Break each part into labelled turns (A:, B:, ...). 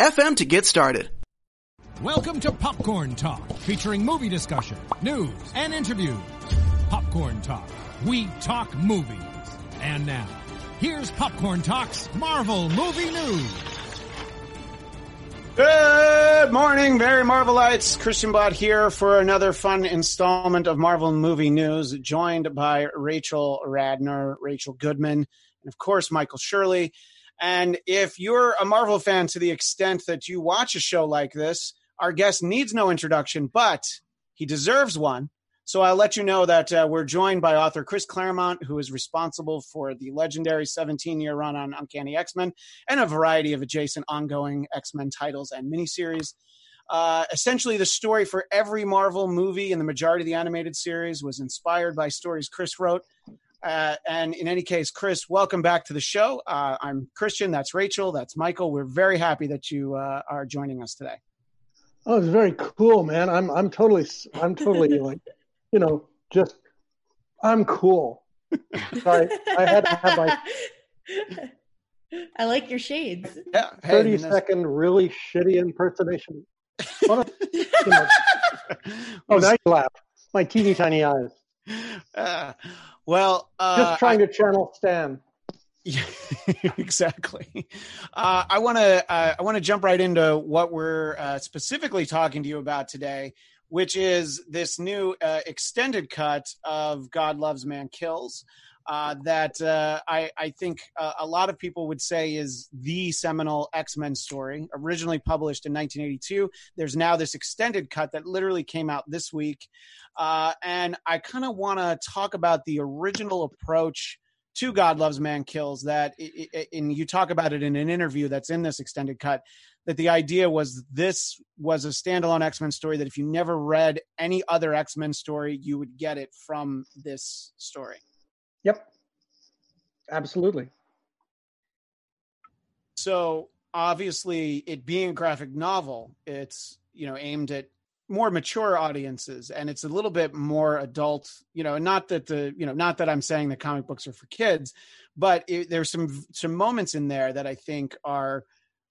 A: anchor.fm FM to get started.
B: Welcome to Popcorn Talk, featuring movie discussion, news, and interviews. Popcorn Talk, we talk movies. And now, here's Popcorn Talk's Marvel Movie News.
C: Good morning, Merry Marvelites. Christian Bott here for another fun installment of Marvel Movie News, joined by Rachel Radner, Rachel Goodman, and of course, Michael Shirley. And if you're a Marvel fan to the extent that you watch a show like this, our guest needs no introduction, but he deserves one. So I'll let you know that uh, we're joined by author Chris Claremont, who is responsible for the legendary 17 year run on Uncanny X Men and a variety of adjacent ongoing X Men titles and miniseries. Uh, essentially, the story for every Marvel movie and the majority of the animated series was inspired by stories Chris wrote. Uh, and in any case, Chris, welcome back to the show. Uh, I'm Christian. That's Rachel. That's Michael. We're very happy that you uh, are joining us today.
D: Oh, it's very cool, man. I'm I'm totally I'm totally like, you know, just I'm cool. Sorry, I had to have my.
E: I like your shades.
D: Yeah, hey, thirty second really shitty impersonation. oh, now you laugh. My teeny tiny eyes.
C: Uh, well, uh,
D: just trying I, to channel Stan.
C: Yeah, exactly. Uh, I want to uh, I want to jump right into what we're uh, specifically talking to you about today, which is this new uh, extended cut of God Loves Man Kills. Uh, that uh, I, I, think a lot of people would say is the seminal X Men story, originally published in 1982. There's now this extended cut that literally came out this week. Uh, and I kind of want to talk about the original approach to God Loves Man Kills that, and you talk about it in an interview that's in this extended cut, that the idea was this was a standalone X Men story that if you never read any other X Men story, you would get it from this story.
D: Yep. Absolutely.
C: So obviously, it being a graphic novel, it's you know aimed at more mature audiences and it's a little bit more adult you know not that the you know not that i'm saying that comic books are for kids but it, there's some some moments in there that i think are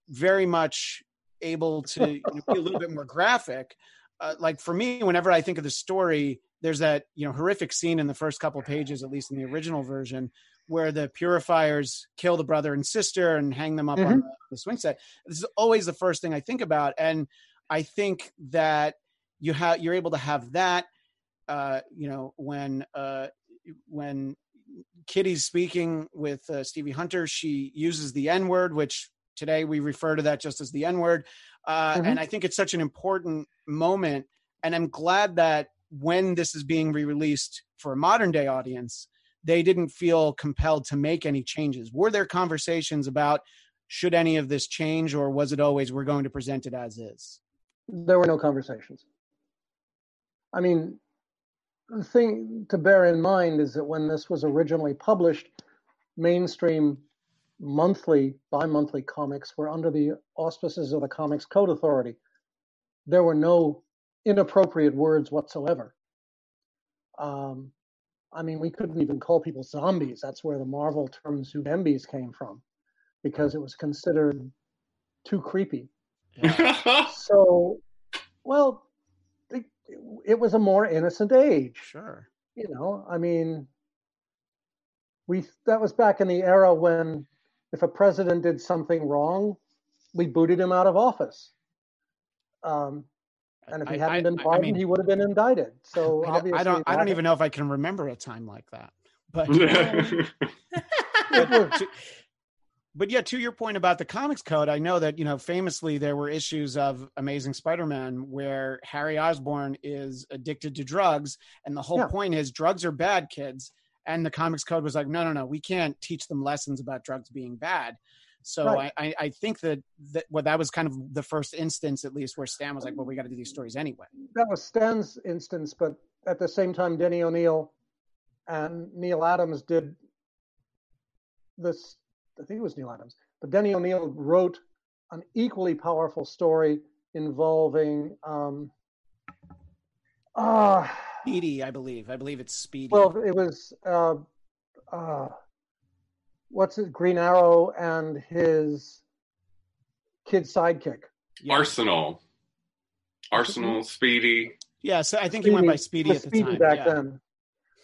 C: very much able to you know, be a little bit more graphic uh, like for me whenever i think of the story there's that you know horrific scene in the first couple pages at least in the original version where the purifiers kill the brother and sister and hang them up mm-hmm. on the, the swing set this is always the first thing i think about and i think that you have you're able to have that uh, you know when uh, when Kitty's speaking with uh, Stevie Hunter, she uses the N word, which today we refer to that just as the N word. Uh, mm-hmm. And I think it's such an important moment. And I'm glad that when this is being re released for a modern day audience, they didn't feel compelled to make any changes. Were there conversations about should any of this change, or was it always we're going to present it as is?
D: There were no conversations. I mean, the thing to bear in mind is that when this was originally published, mainstream monthly, bi monthly comics were under the auspices of the Comics Code Authority. There were no inappropriate words whatsoever. Um, I mean, we couldn't even call people zombies. That's where the Marvel term Zuvembies came from, because it was considered too creepy. Yeah. so, well, it was a more innocent age.
C: Sure.
D: You know, I mean, we that was back in the era when if a president did something wrong, we booted him out of office. Um, and if he
C: I-
D: hadn't
C: I-
D: been
C: I- I
D: pardoned,
C: mean-
D: he would have been indicted. So
C: I don't,
D: obviously,
C: I don't, I don't even know if I can remember a time like that. But
D: It
C: to- but yeah, to your point about the comics code, I know that you know famously there were issues of Amazing Spider-Man where Harry Osborn is addicted to drugs, and the whole
D: Yeah.
C: point is drugs are bad, kids. And the comics code was like, no, no, no, we can't teach them lessons about drugs being bad. So
D: Right.
C: I, I, think that that well, that was kind of the first instance, at least, where Stan was like, well, we got to do these stories anyway.
D: that was Stan's instance, but at the same time, Denny O'Neil and Neal Adams did this. I think it was Neal Adams, but Denny O'Neil wrote an equally powerful story involving. Um, ah,
C: Speedy, I believe. I believe it's Speedy.
D: well, it was uh, uh, what's it? Green Arrow and his kid sidekick.
C: Yeah.
F: Arsenal. Arsenal, Speedy.
C: Yeah, so I think he went by Speedy
D: was
C: at the
D: Speedy
C: time.
D: back
C: yeah.
D: then.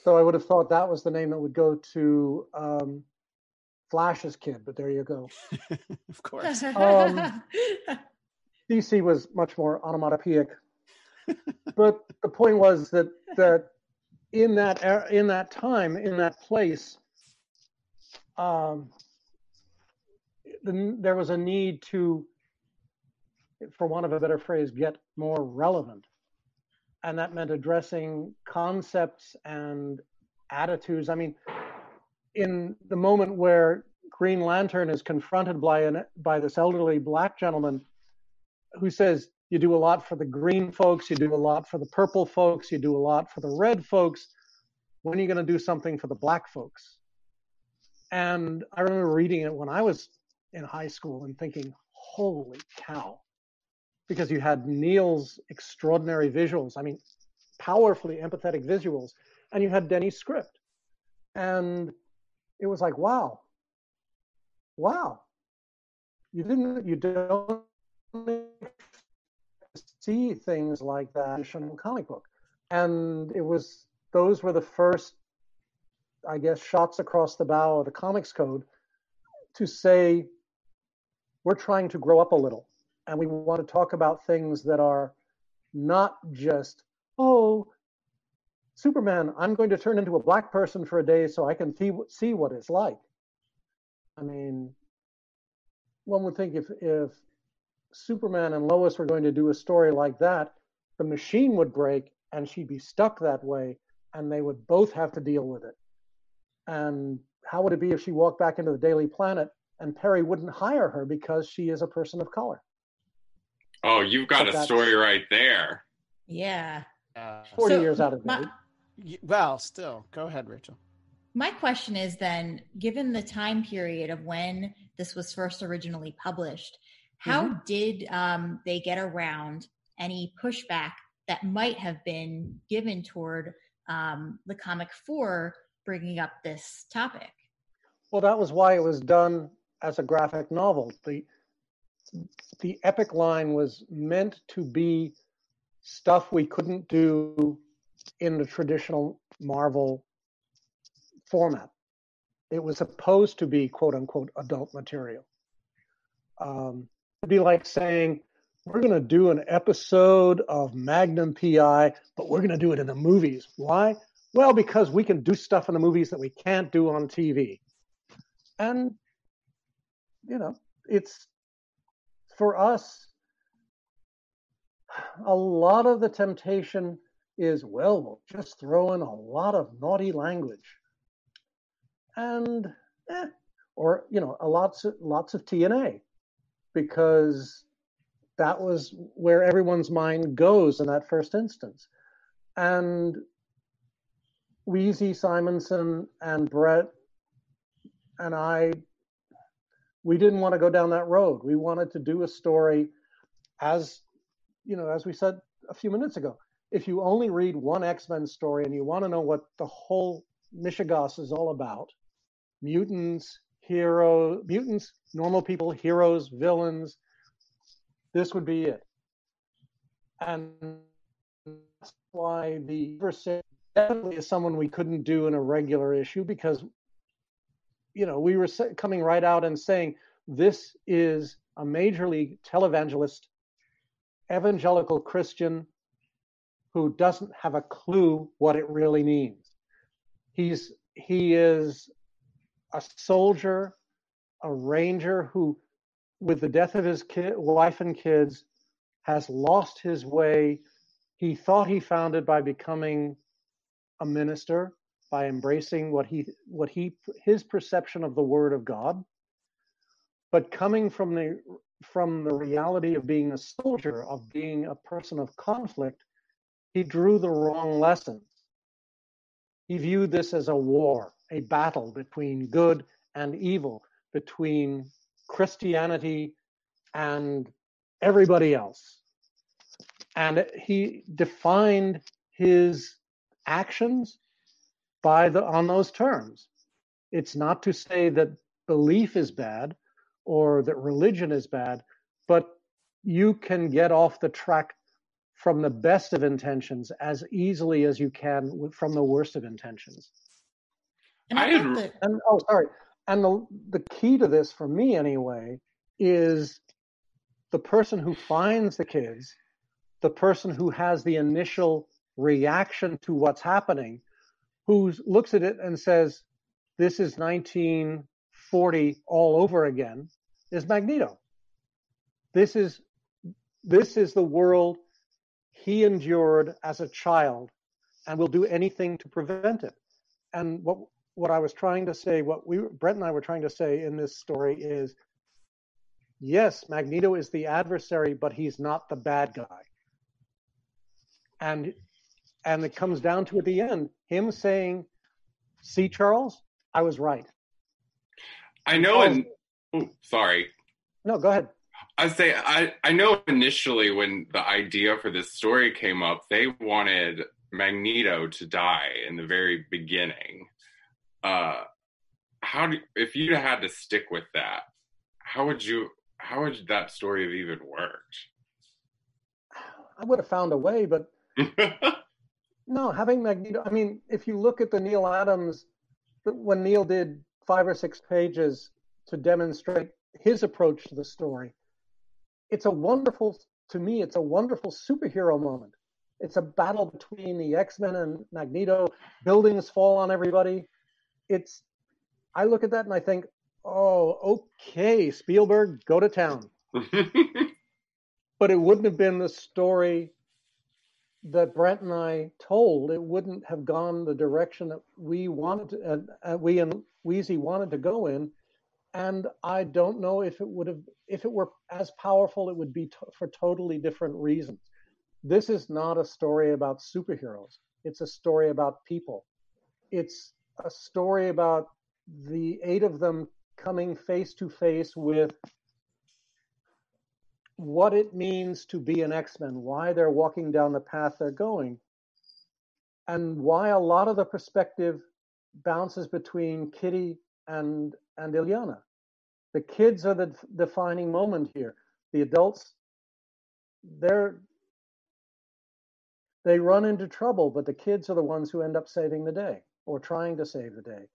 D: So I would have thought that was the name that would go to um, Flash's kid, but there you go.
C: of course.
D: Um, DC was much more onomatopoeic, but the point was that that in that er- in that time in that place, um, the, there was a need to, for want of a better phrase, get more relevant, and that meant addressing concepts and attitudes. I mean, in the moment where Green Lantern is confronted by an by this elderly black gentleman who says, "You do a lot for the green folks, you do a lot for the purple folks, you do a lot for the red folks. When are you going to do something for the black folks?" And I remember reading it when I was in high school and thinking, "Holy cow!" Because you had Neal's extraordinary visuals. I mean, powerfully empathetic visuals, and you had Denny's script, and it was like, wow, wow. You didn't, you don't see things like that in a comic book, and it was those were the first, I guess, shots across the bow of the comics code to say we're trying to grow up a little, and we want to talk about things that are not just oh Superman, I'm going to turn into a black person for a day so I can see, see what it's like. I mean, one would think if, if Superman and Lois were going to do a story like that, the machine would break and she'd be stuck that way and they would both have to deal with it. And how would it be if she walked back into the Daily Planet and Perry wouldn't hire her because she is a person of color?
F: Oh, you've got
D: But
F: a story right there.
E: yeah.
C: Uh,
D: 40
E: So,
D: years out of
E: my-
D: date.
C: well, still, go ahead, Rachel.
E: My question is then, given the time period of when this was first originally published, how
D: Mm-hmm.
E: did um, they get around any pushback that might have been given toward um, the comic for bringing up this topic?
D: Well, that was why it was done as a graphic novel. The the epic line was meant to be stuff we couldn't do in the traditional Marvel format. It was supposed to be quote unquote adult material. Um, it'd be like saying, we're going to do an episode of Magnum PI, but we're going to do it in the movies. Why? Well, because we can do stuff in the movies that we can't do on TV and you know it's for us a lot of the temptation is well we'll just throw in a lot of naughty language. And eh, or you know a lots of lots of tna because that was where everyone's mind goes in that first instance. And Weezie Simonson and Brent and I, we didn't want to go down that road. We wanted to do a story as, you know, as we said a few minutes ago. If you only read one X Men story and you want to know what the whole Michigas is all about, mutants, hero, mutants, normal people, heroes, villains, this would be it. And that's why the definitely is someone we couldn't do in a regular issue because you know we were coming right out and saying this is a major league televangelist, evangelical Christian who doesn't have a clue what it really means. He's he is a soldier, a ranger who, with the death of his kid, wife and kids, has lost his way. He thought he found it by becoming a minister, by embracing what he what he his perception of the word of God. But coming from the from the reality of being a soldier, of being a person of conflict, he drew the wrong lessons. He viewed this as a war, a battle between good and evil, between Christianity and everybody else. And he defined his actions by the on those terms. It's not to say that belief is bad or that religion is bad, but you can get off the track from the best of intentions as easily as you can from the worst of intentions.
E: And
F: I
E: I,
F: had-
E: thought
D: And oh, sorry. And the the key to this for me anyway is the person who finds the kids, the person who has the initial reaction to what's happening, who looks at it and says, "This is 1940 all over again," is Magneto. This is this is the world he endured as a child and will do anything to prevent it. And what what I was trying to say, what we Brent and I were trying to say in this story is yes, Magneto is the adversary, but he's not the bad guy. And and it comes down to at the end, him saying, See, Charles, I was right.
F: I know. In, oh, sorry.
D: No, go ahead.
F: I say I I know initially when the idea for this story came up, they wanted Magneto to die in the very beginning. Uh, how do if you had to stick with that? How would you? How would that story have even worked?
D: I would have found a way, but No, having Magneto. I mean, if you look at the Neal Adams, when Neal did five or six pages to demonstrate his approach to the story, it's a wonderful, to me, it's a wonderful superhero moment. It's a battle between the X Men and Magneto. Buildings fall on everybody. It's, I look at that and I think, oh, okay, Spielberg, go to town. But it wouldn't have been the story that Brent and I told, it wouldn't have gone the direction that we wanted to, uh, uh, we and Weezie wanted to go in. And I don't know if it would have, if it were as powerful, it would be for totally different reasons. This is not a story about superheroes. It's a story about people. It's a story about the eight of them coming face to face with what it means to be an X-Men, why they're walking down the path they're going, and why a lot of the perspective bounces between Kitty and and Illyana. The kids are the defining moment here. The adults, they're they run into trouble, but the kids are the ones who end up saving the day or trying to save the day.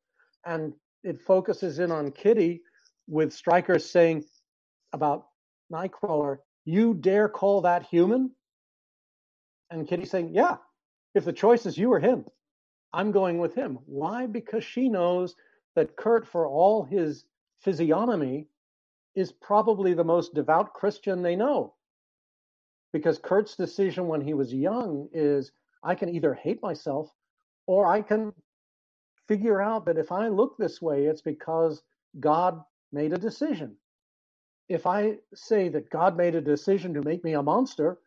D: And it focuses in on Kitty with Stryker saying about Nightcrawler, you dare call that human? And Kitty saying, yeah, if the choice is you or him, I'm going with him. Why? Because she knows that Kurt, for all his physiognomy, is probably the most devout Christian they know. Because Kurt's decision when he was young is I can either hate myself or I can figure out that if I look this way, it's because God made a decision if I say that God made a decision to make me a monster,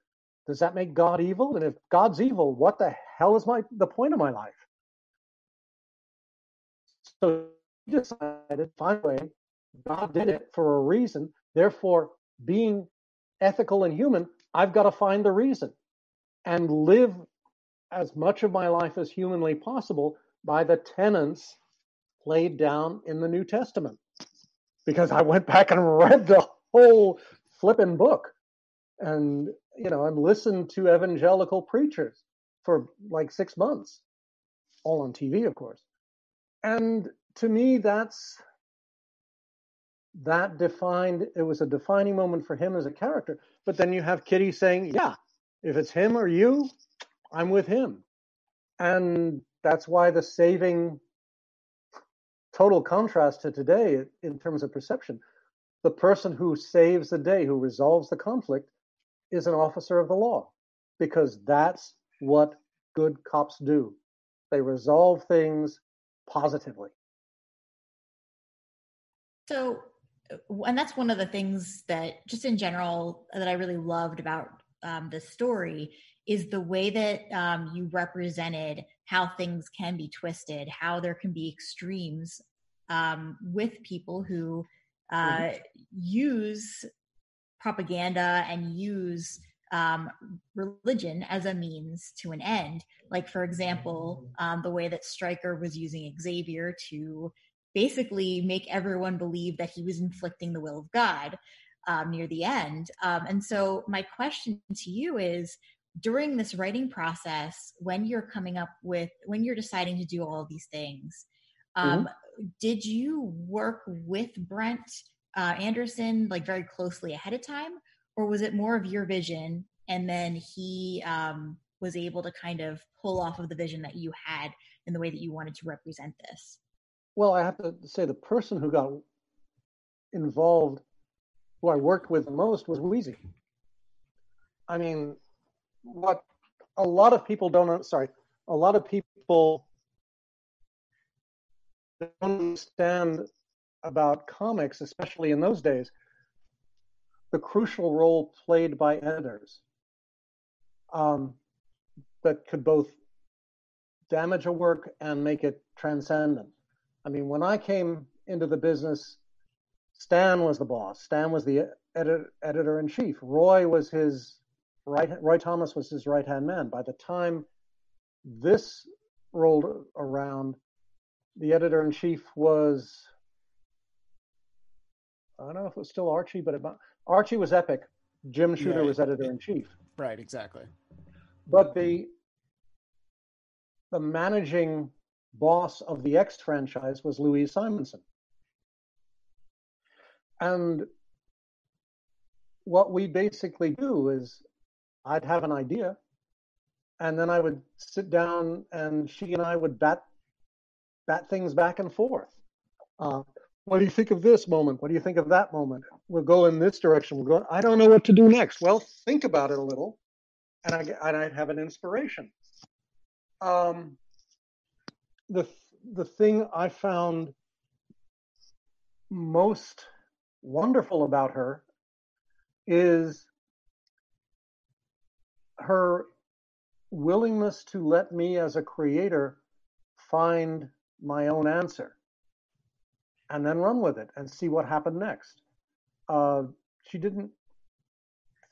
D: does that make God evil? And if God's evil, what the hell is my the point of my life? So he decided, finally, God did it for a reason. Therefore, being ethical and human, I've got to find the reason and live as much of my life as humanly possible by the tenets laid down in the New Testament because I went back and read the whole flipping book. And you know and listened to evangelical preachers for like six months all on tv of course. And to me that's that defined it was a defining moment for him as a character. But then you have Kitty saying, "Yeah, if it's him or you, I'm with him," and that's why the saving total contrast to today in terms of perception. The person who saves the day, who resolves the conflict, is an officer of the law because that's what good cops do. They resolve things positively.
E: So, and that's one of the things that, just in general, that I really loved about um, the story is the way that um, you represented how things can be twisted, how there can be extremes um, with people who uh, mm-hmm. use propaganda and use um, religion as a means to an end. Like, for example, um, the way that Stryker was using Xavier to basically make everyone believe that he was inflicting the will of God um, near the end. Um, and so, my question to you is during this writing process, when you're coming up with, when you're deciding to do all of these things, um, mm-hmm. did you work with Brent uh, Anderson like very closely ahead of time? or was it more of your vision and then he um, was able to kind of pull off of the vision that you had in the way that you wanted to represent this
D: well i have to say the person who got involved who i worked with the most was Weezie. i mean what a lot of people don't sorry a lot of people don't understand about comics especially in those days the crucial role played by editors um, that could both damage a work and make it transcendent. I mean, when I came into the business, Stan was the boss. Stan was the edit- editor in chief. Roy was his right. Roy Thomas was his right hand man. By the time this rolled around, the editor in chief was I don't know if it was still Archie, but Archie was epic. Jim Shooter yeah, was editor in chief.
C: Right, exactly.
D: But the the managing boss of the X franchise was Louise Simonson. And what we basically do is I'd have an idea and then I would sit down and she and I would bat bat things back and forth. Uh, what do you think of this moment? What do you think of that moment? We'll go in this direction. We'll go. I don't know what to do next. Well, think about it a little, and I and I'd have an inspiration. Um, the the thing I found most wonderful about her is her willingness to let me as a creator find my own answer and then run with it and see what happened next. Uh, she didn't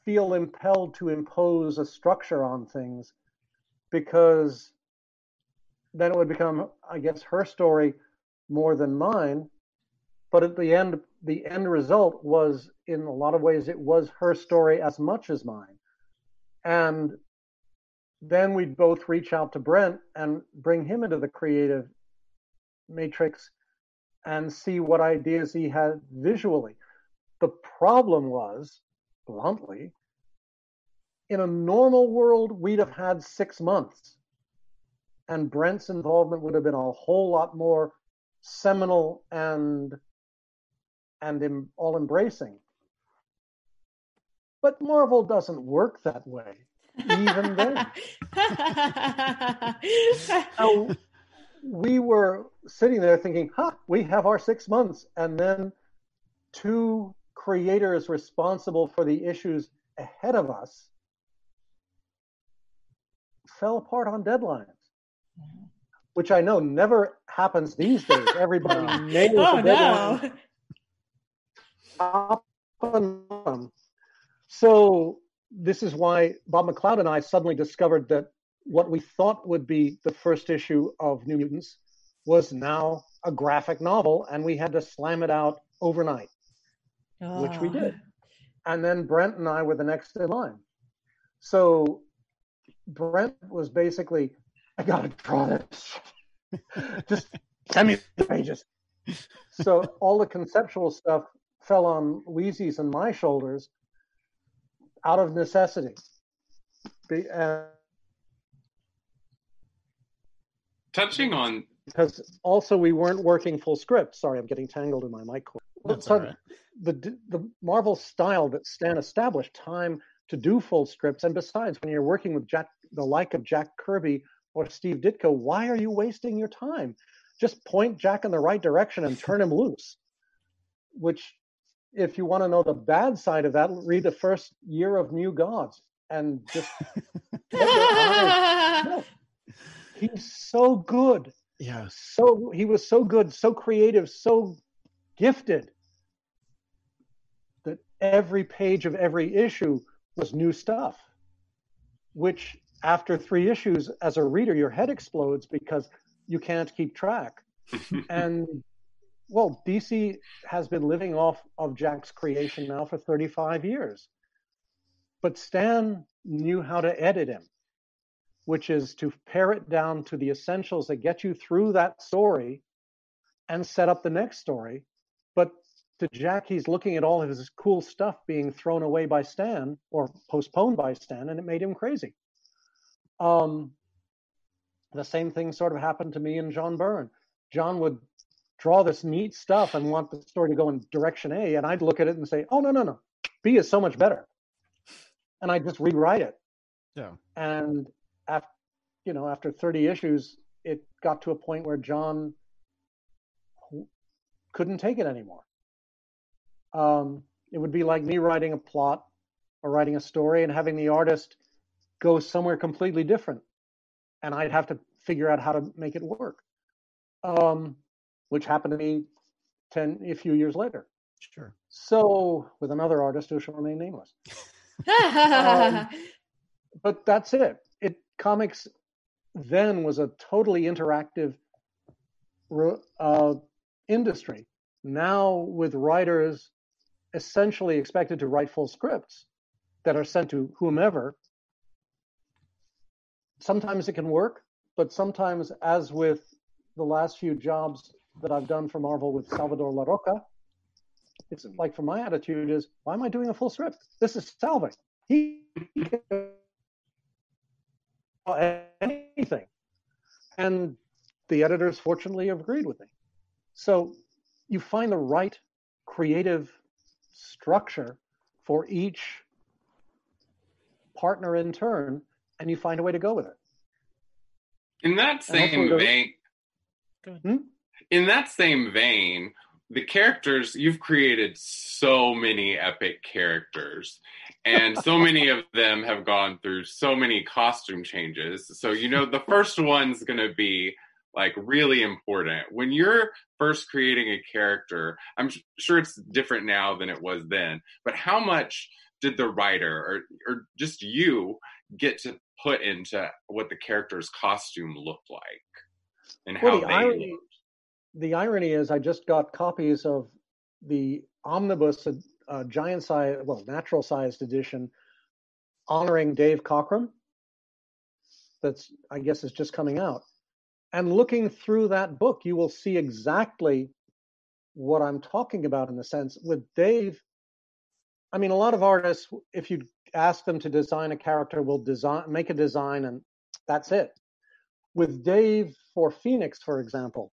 D: feel impelled to impose a structure on things because then it would become, I guess, her story more than mine. But at the end, the end result was, in a lot of ways, it was her story as much as mine. And then we'd both reach out to Brent and bring him into the creative matrix and see what ideas he had visually. The problem was, bluntly, in a normal world, we'd have had six months. And Brent's involvement would have been a whole lot more seminal and and all embracing. But Marvel doesn't work that way, even then. so we were sitting there thinking, huh, we have our six months. And then two creators responsible for the issues ahead of us fell apart on deadlines, which I know never happens these days. Everybody nails oh, the deadline. No. So this is why Bob McLeod and I suddenly discovered that what we thought would be the first issue of New Mutants was now a graphic novel, and we had to slam it out overnight, oh. which we ah. did. And then Brent and I were the next in line. So Brent was basically, I gotta draw this. Just send me the pages. so all the conceptual stuff fell on Weezie's and my shoulders out of necessity. Be, uh,
F: Touching on
D: because also we weren't working full script. Sorry, I'm getting tangled in my mic cord.
C: That's
D: So
C: all right.
D: the the Marvel style that Stan established time to do full scripts, and besides, when you're working with Jack, the like of Jack Kirby or Steve Ditko, why are you wasting your time? Just point Jack in the right direction and turn him loose. Which, if you want to know the bad side of that, read the first year of New Gods and just get your eyes- no. he's so good
C: Yeah.
D: so he was so good, so creative, so gifted that every page of every issue was new stuff. Which after three issues, as a reader, your head explodes because you can't keep track. and well, DC has been living off of Jack's creation now for 35 years. But Stan knew how to edit him which is to pare it down to the essentials that get you through that story and set up the next story. But to Jack, he's looking at all of his cool stuff being thrown away by Stan or postponed by Stan, and it made him crazy. Um, the same thing sort of happened to me and John Byrne. John would draw this neat stuff and want the story to go in direction A, and I'd look at it and say, "Oh no, no, no, B is so much better," and I'd just rewrite it.
C: Yeah.
D: and after you know after 30 issues it got to a point where john couldn't take it anymore. Um, it would be like me writing a plot or writing a story and having the artist go somewhere completely different. And i'd have to figure out how to make it work. Um, which happened to me 10 a few years later
C: Sure.
D: so with another artist who shall remain nameless Um, but that's it. It comics then was a totally interactive uh, industry. Now with writers essentially expected to write full scripts that are sent to whomever. Sometimes it can work, but sometimes, as with the last few jobs that I've done for Marvel with Salvador Larroca, it's like for my attitude is, why am I doing a full script? This is Salva. He can draw anything. And the editors fortunately have agreed with me. So you find the right creative structure for each partner in turn, and you find a way to go with it.
F: in that
D: And
F: same vein,
C: Go ahead.
D: Hmm?
F: In that same vein, the characters you've created so many epic characters, and so many of them have gone through so many costume changes. So you know the first one's going to be like really important when you're first creating a character. I'm sure it's different now than it was then, but how much did the writer or or just you get to put into what the character's costume looked like and how
D: Well, the
F: they
D: irony,
F: looked?
D: The irony is, I just got copies of the omnibus, uh, giant size, well, natural sized edition, honoring Dave Cockrum. That's, I guess, is just coming out. And looking through that book, you will see exactly what I'm talking about in the sense with Dave. I mean, a lot of artists, if you ask them to design a character, will design, make a design, and that's it. With Dave for Phoenix, for example,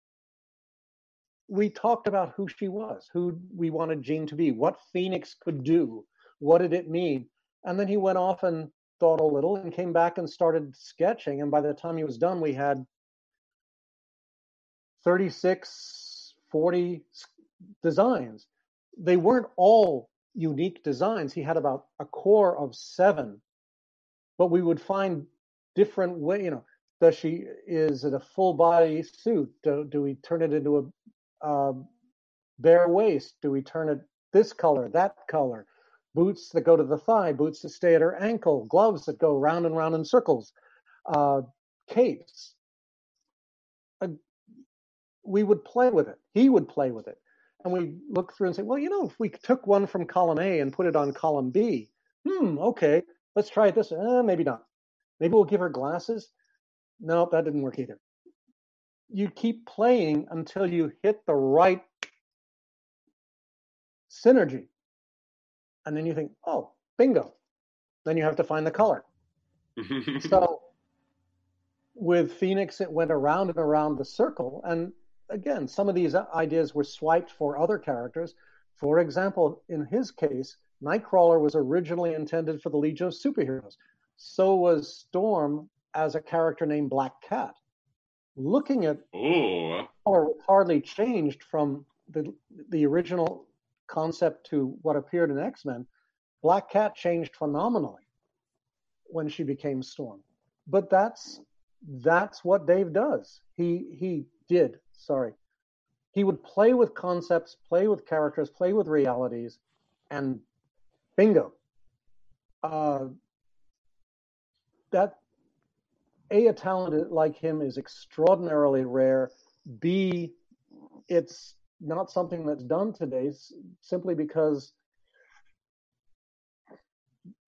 D: we talked about who she was, who we wanted Jean to be, what Phoenix could do, what did it mean. And then he went off and thought a little and came back and started sketching. And by the time he was done, we had 36, 40 designs. They weren't all unique designs. He had about a core of seven, but we would find different way, you know, does she is it a full body suit? Do, do we turn it into a uh, bare waist? Do we turn it this color, that color? Boots that go to the thigh, boots that stay at her ankle, gloves that go round and round in circles, uh, capes. Uh, we would play with it. He would play with it. And we look through and say, well, you know, if we took one from column A and put it on column B, hmm, okay, let's try this. Uh, maybe not. Maybe we'll give her glasses. No, that didn't work either. You keep playing until you hit the right synergy. And then you think, oh, bingo. Then you have to find the color. so with Phoenix, it went around and around the circle. And again, some of these ideas were swiped for other characters. For example, in his case, Nightcrawler was originally intended for the Legion of Superheroes. So was Storm as a character named Black Cat. Looking at
F: Ooh.
D: color hardly changed from the the original concept to what appeared in X Men. Black Cat changed phenomenally when she became Storm. But that's that's what Dave does. He he did. Sorry, he would play with concepts, play with characters, play with realities, and bingo. Uh, that a a talent like him is extraordinarily rare. B, it's not something that's done today simply because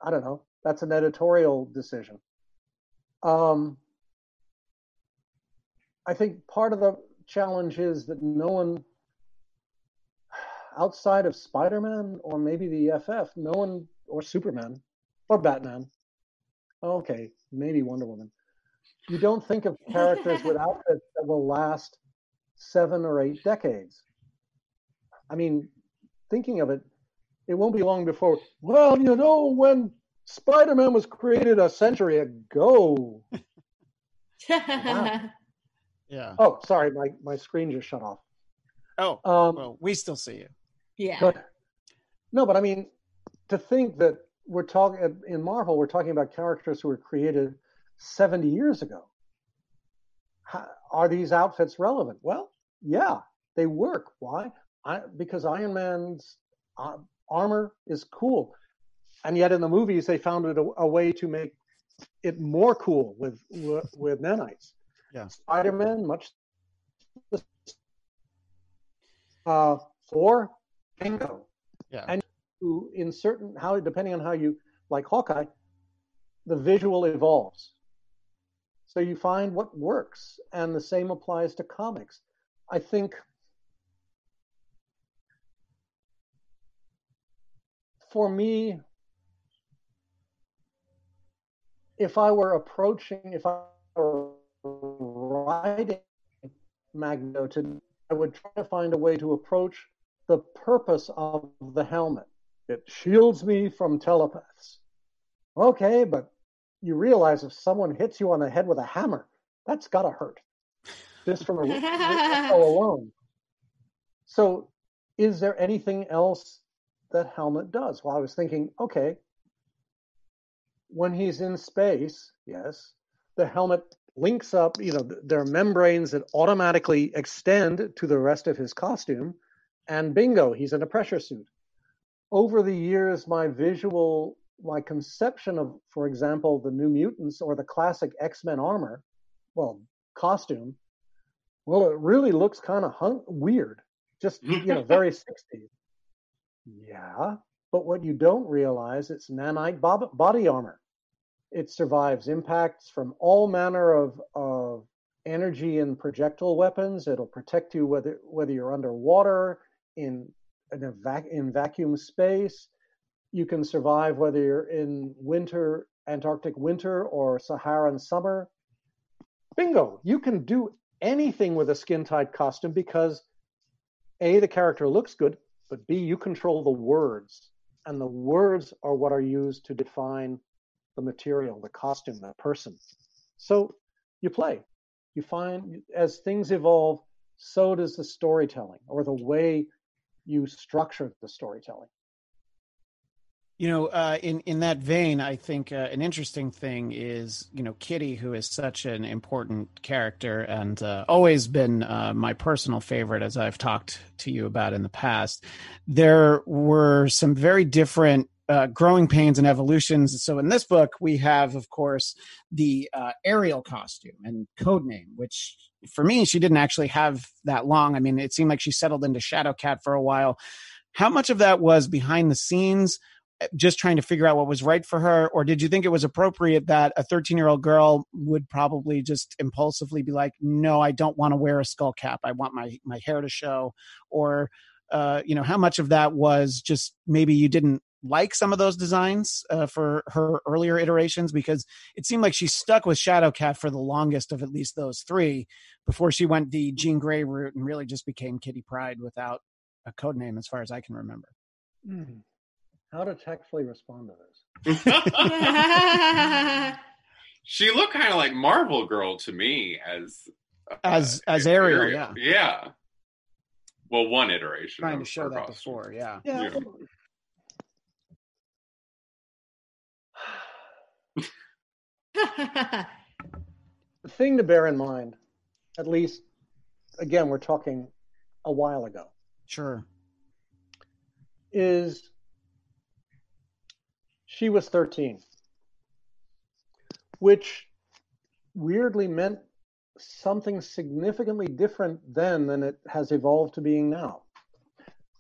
D: I don't know. That's an editorial decision. Um, I think part of the challenge is that no one outside of Spider-Man or maybe the FF, no one or Superman or Batman. Okay, maybe Wonder Woman. You don't think of characters with outfits that will last seven or eight decades. I mean, thinking of it, it won't be long before. Well, you know, when Spider-Man was created a century ago.
C: Yeah.
D: Oh, sorry, my my screen just shut off.
C: Oh,
D: Um,
C: well, we still see you.
E: yeah.
D: But no, but I mean, to think that we're talking in Marvel, we're talking about characters who were created 70 years ago. How, are these outfits relevant? Well, yeah, they work. Why? I, because Iron Man's uh, armor is cool, and yet in the movies they found it a, a way to make it more cool with with, with nanites.
C: Yeah.
D: Spider-Man, much. Uh, Thor, bingo.
C: Yeah.
D: And in certain how depending on how you like Hawkeye, the visual evolves. So you find what works, and the same applies to comics. I think for me, if I were approaching, if I were writing Magneto today, I would try to find a way to approach the purpose of the helmet. It shields me from telepaths. Okay, but you realize if someone hits you on the head with a hammer, that's gotta hurt. Just from a oh, alone. So, is there anything else that helmet does? Well, I was thinking, okay, when he's in space, yes, the helmet links up, you know, there are membranes that automatically extend to the rest of his costume, and bingo, he's in a pressure suit. Over the years, my visual, my conception of, for example, the New Mutants or the classic X Men armor, well, costume, well, it really looks kind of hung- weird, just, you know, very 60s. Yeah, but what you don't realize, it's nanite bob- body armor. It survives impacts from all manner of, of energy and projectile weapons. It'll protect you whether whether you're underwater, in in, a vac- in vacuum space. You can survive whether you're in winter, Antarctic winter, or Saharan summer. Bingo! You can do anything with a skin tight costume because a the character looks good, but b you control the words, and the words are what are used to define the material, the costume, the person. So you play. You find as things evolve, so does the storytelling or the way you structure the storytelling.
C: You know, uh, in in that vein, I think uh, an interesting thing is, you know, Kitty, who is such an important character and uh, always been uh, my personal favorite, as I've talked to you about in the past. There were some very different uh, growing pains and evolutions. So in this book, we have, of course, the uh, Ariel costume and code name, which for me, she didn't actually have that long. I mean, it seemed like she settled into Shadowcat for a while. How much of that was behind the scenes? Just trying to figure out what was right for her or did you think it was appropriate that a 13 year old girl would probably just impulsively be like no i don't want to wear a skull cap i want my my hair to show or uh, you know, how much of that was just maybe you didn't like some of those designs uh, for her earlier iterations because it seemed like she stuck with Shadowcat for the longest of at least those three before she went the Jean Grey route and really just became Kitty Pryde without a code name as far as I can remember.
D: Mm. How to tactfully respond to this?
F: she looked kind of like Marvel Girl to me as
C: uh, as as Ariel, Ariel,
F: yeah, yeah. Well, one iteration.
C: Trying to show that costume. before, yeah.
D: yeah. yeah. the thing to bear in mind, at least, again, we're talking a while ago.
C: Sure.
D: Is she was 13, which weirdly meant something significantly different then than it has evolved to being now.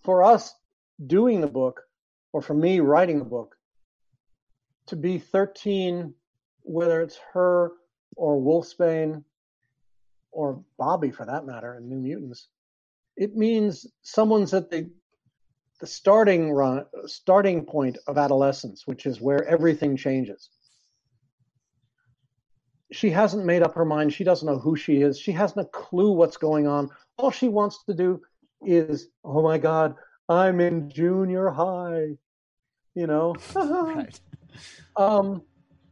D: For us doing the book, or for me writing the book, to be 13, whether it's her or Wolfsbane or Bobby for that matter in New Mutants, it means someone's at the the starting run, starting point of adolescence, which is where everything changes. She hasn't made up her mind. She doesn't know who she is. She hasn't a clue what's going on. All she wants to do is, oh my God, I'm in junior high. You know? right. Um,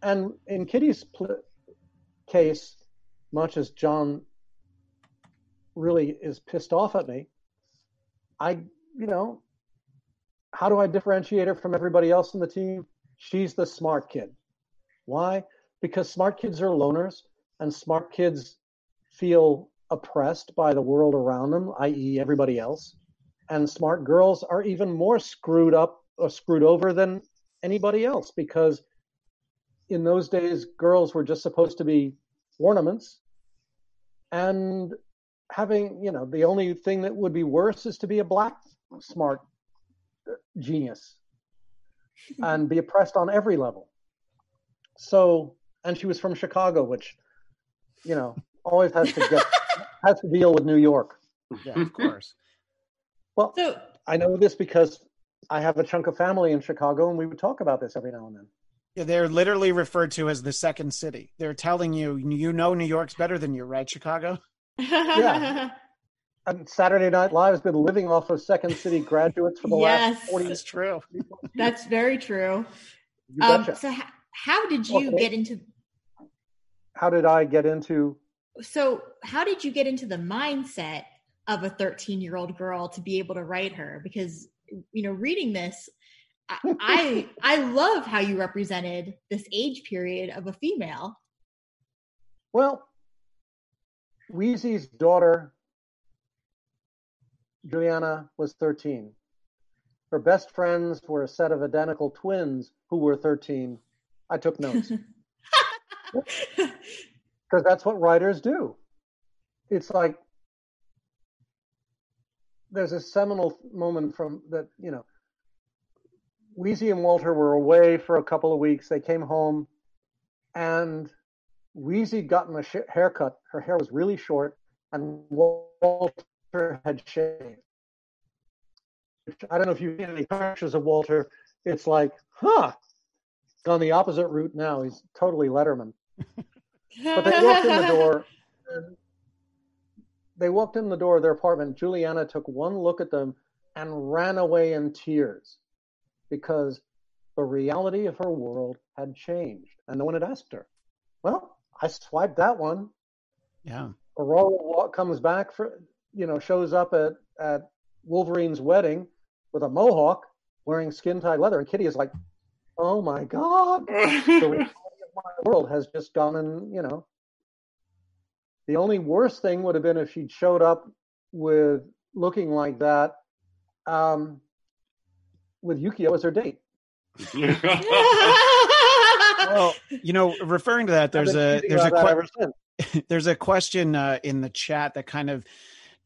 D: and in Kitty's pl- case, much as John really is pissed off at me, I, you know, how do I differentiate her from everybody else in the team? She's the smart kid. Why? Because smart kids are loners and smart kids feel oppressed by the world around them, i.e., everybody else. And smart girls are even more screwed up or screwed over than anybody else because in those days, girls were just supposed to be ornaments. And having, you know, the only thing that would be worse is to be a black smart genius and be oppressed on every level. So, and she was from Chicago, which, you know, always has to get has to deal with New York.
C: Yeah, of course.
D: well, so, I know this because I have a chunk of family in Chicago, and we would talk about this every now and then.
C: Yeah, they're literally referred to as the second city. They're telling you, you know, New York's better than you, right, Chicago?
D: yeah. And Saturday Night Live has been living off of Second City graduates for the yes, last 40
C: years. true.
E: That's very true. Um, so, h- how did you okay. get into?
D: How did I get into?
E: So, how did you get into the mindset of a 13 year old girl to be able to write her? Because, you know, reading this, I, I, I love how you represented this age period of a female.
D: Well, Weezie's daughter Juliana was 13. Her best friends were a set of identical twins who were 13. I took notes. Because that's what writers do. It's like there's a seminal moment from that, you know, Weezie and Walter were away for a couple of weeks. They came home and Weezie gotten a sh- haircut. Her hair was really short, and Walter had shaved. I don't know if you've seen any pictures of Walter. It's like, huh, gone the opposite route now. He's totally Letterman. but they walked in the door. they walked in the door of their apartment. Juliana took one look at them and ran away in tears because the reality of her world had changed, and no one had asked her. Well, I swiped that one.
C: Yeah.
D: Aurora comes back for you know, shows up at, at Wolverine's wedding with a mohawk wearing skin tight leather. And Kitty is like, oh my God. the reality of my world has just gone and, you know. The only worst thing would have been if she'd showed up with looking like that um, with Yukio as her date.
C: well, you know, referring to that, there's a there's a que- there's a question uh, in the chat that kind of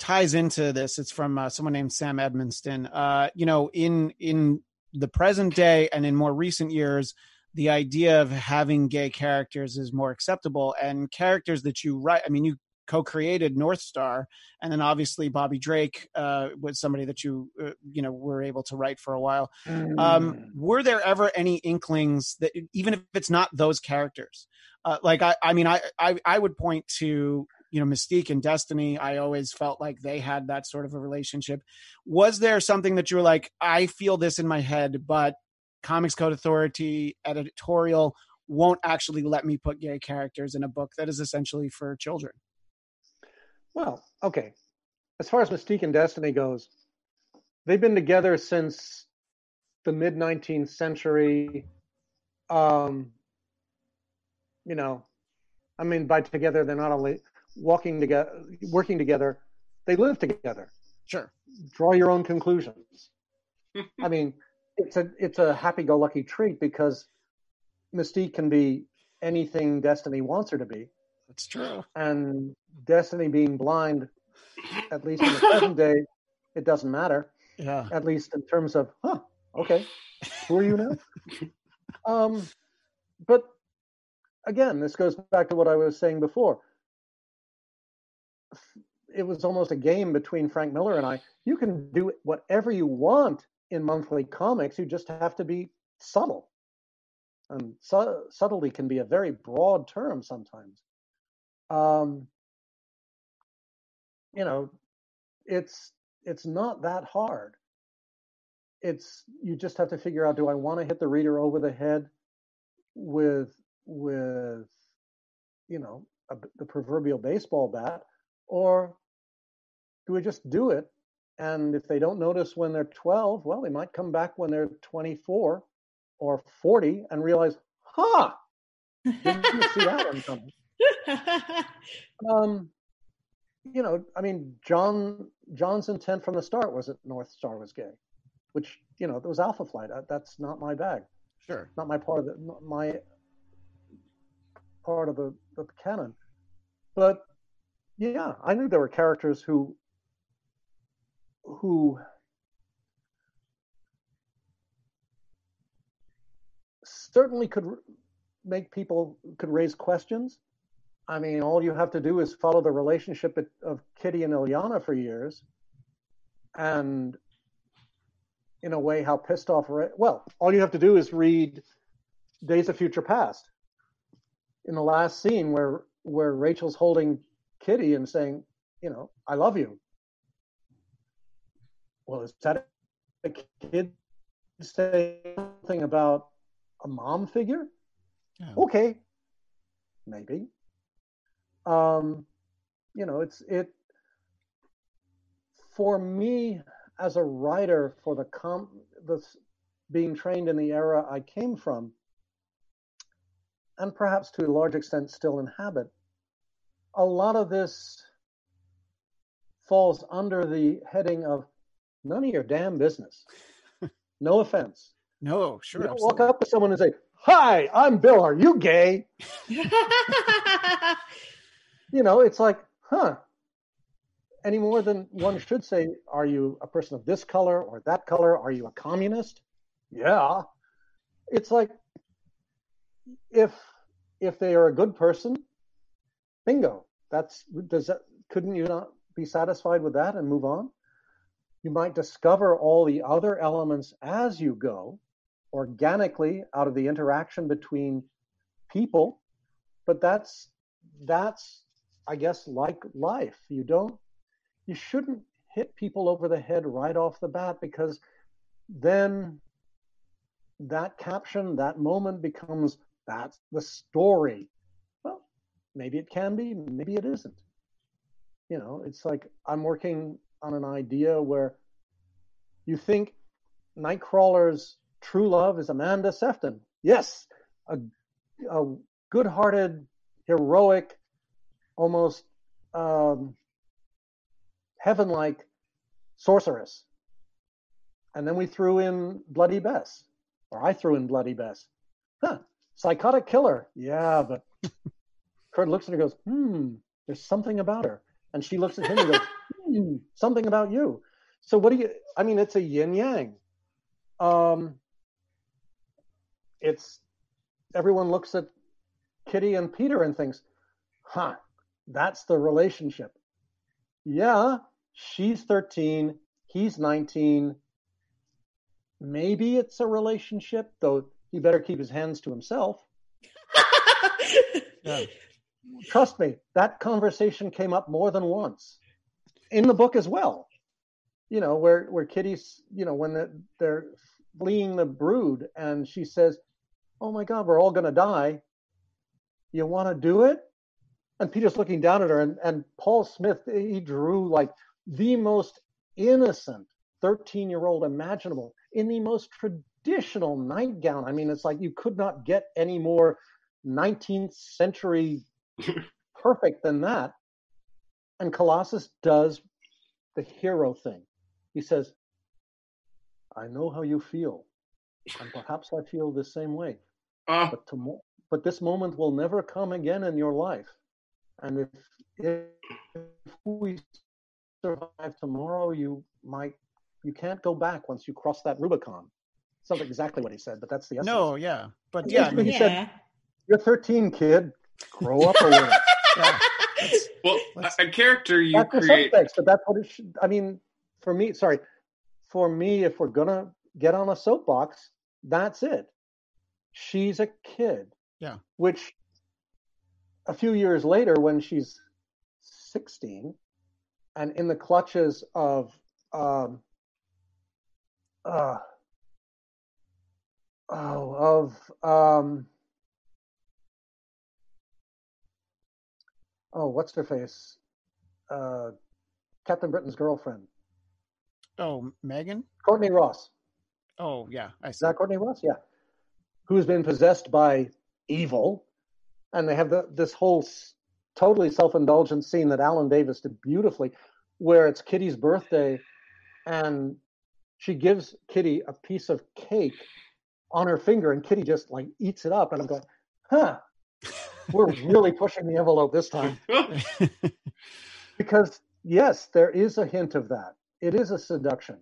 C: ties into this. It's from uh, someone named Sam Edmonston. Uh, you know, in in the present day and in more recent years, the idea of having gay characters is more acceptable, and characters that you write. I mean, you co-created Northstar, and then obviously Bobby Drake uh, was somebody that you uh, you know were able to write for a while. Um,
D: Mm.
C: were there ever any inklings that even if it's not those characters, uh, like I, I mean, I, I I would point to you know Mystique and Destiny. I always felt like they had that sort of a relationship. Was there something that you were like, I feel this in my head, but Comics Code Authority editorial won't actually let me put gay characters in a book that is essentially for children.
D: Well, okay. As far as Mystique and Destiny goes, they've been together since the mid 19th century. Um, you know, I mean, by together, they're not only walking together, working together, they live together.
C: Sure.
D: Draw your own conclusions. I mean, it's a it's a happy-go-lucky treat because Mystique can be anything Destiny wants her to be
C: That's true.
D: and Destiny being blind, at least in the present day, it doesn't matter.
C: Yeah.
D: At least in terms of, huh, okay, who are you now? um, but again, this goes back to what I was saying before. It was almost a game between Frank Miller and I. You can do whatever you want in monthly comics. You just have to be subtle. And su- subtlety can be a very broad term sometimes um, you know, it's it's not that hard. It's you just have to figure out: Do I want to hit the reader over the head with with you know a, the proverbial baseball bat, or do we just do it? And if they don't notice when they're 12, well, they might come back when they're 24 or 40 and realize, huh, didn't see that one coming um you know i mean john john's intent from the start was that northstar was gay which you know there was alpha flight that's not my bag
C: Sure.
D: not my part of the my part of the, the canon but yeah i knew there were characters who who certainly could make people could raise questions I mean, all you have to do is follow the relationship of- Kitty and Illyana for years, and in a way, how pissed off. Well, all you have to do is read Days of Future Past. In the last scene, where where Rachel's holding Kitty and saying, "You know, I love you." Well, is that a kid saying something about a mom figure?
C: Yeah.
D: Okay, maybe um you know it's it for me as a writer for the com this being trained in the era i came from and perhaps to a large extent still inhabit a lot of this falls under the heading of none of your damn business no offense
C: No, sure.
D: you don't walk up to someone and say hi i'm bill are you gay you know, it's like, huh. Any more than one should say, are you a person of this color or that color? Are you a communist? Yeah. It's like if if they are a good person, bingo. That's does that couldn't you not be satisfied with that and move on? You might discover all the other elements as you go, organically out of the interaction between people, but that's that's I guess like life. You don't you shouldn't hit people over the head right off the bat because then that caption, that moment becomes that's the story. Maybe it can be, maybe it isn't. You know, it's like I'm working on an idea where you think Nightcrawler's true love is Amanda Sefton. Yes, a, a good-hearted, heroic, almost um, heaven-like sorceress. And then we threw in Bloody Bess, or I threw in Bloody Bess. Huh, psychotic killer. Yeah, but Kurt looks at her and goes, hmm, there's something about her. And she looks at him and goes, hmm, something about you. So what do you, I mean, it's a yin yang. Um, it's, everyone looks at Kitty and Peter and thinks, huh, That's the relationship. Yeah, she's 13, he's 19. Maybe it's a relationship, though he better keep his hands to himself. yeah. Trust me, that conversation came up more than once in the book as well. You know, where where Kitty's, you know, when the, they're fleeing the brood, and she says, "Oh my God, we're all going to die. You want to do it?" And Peter's looking down at her, and, and Paul Smith, he drew like the most innocent 13 year old imaginable in the most traditional nightgown. I mean, it's like you could not get any more 19th century perfect than that. And Colossus does the hero thing. He says, I know how you feel, and perhaps I feel the same way. Uh. But, tomorrow, but this moment will never come again in your life. And if, if we survive tomorrow, you might you can't go back once you cross that Rubicon. It's not exactly what he said, but that's the essence.
C: No, yeah, but yeah,
D: I mean, he yeah. said, "You're 13, kid. Grow up a little."
F: yeah. Well, a character you
D: that's
F: create.
D: Subtext, but that's what it should. I mean, for me, sorry, for me, if we're gonna get on a soapbox, that's it. She's a kid.
C: Yeah.
D: Which a few years later, when she's 16 and in the clutches of um, uh, oh, of um, oh, what's her face? Uh, Captain Britain's girlfriend.
C: Oh, Meggan.
D: Courtney Ross.
C: Oh yeah, I see.
D: Is that Courtney Ross? Yeah, who's been possessed by evil, and they have the, this whole totally self-indulgent scene that Alan Davis did beautifully, where it's Kitty's birthday, and she gives Kitty a piece of cake on her finger, and Kitty just like eats it up. And I'm going, huh, we're really pushing the envelope this time. because, yes, there is a hint of that. It is a seduction.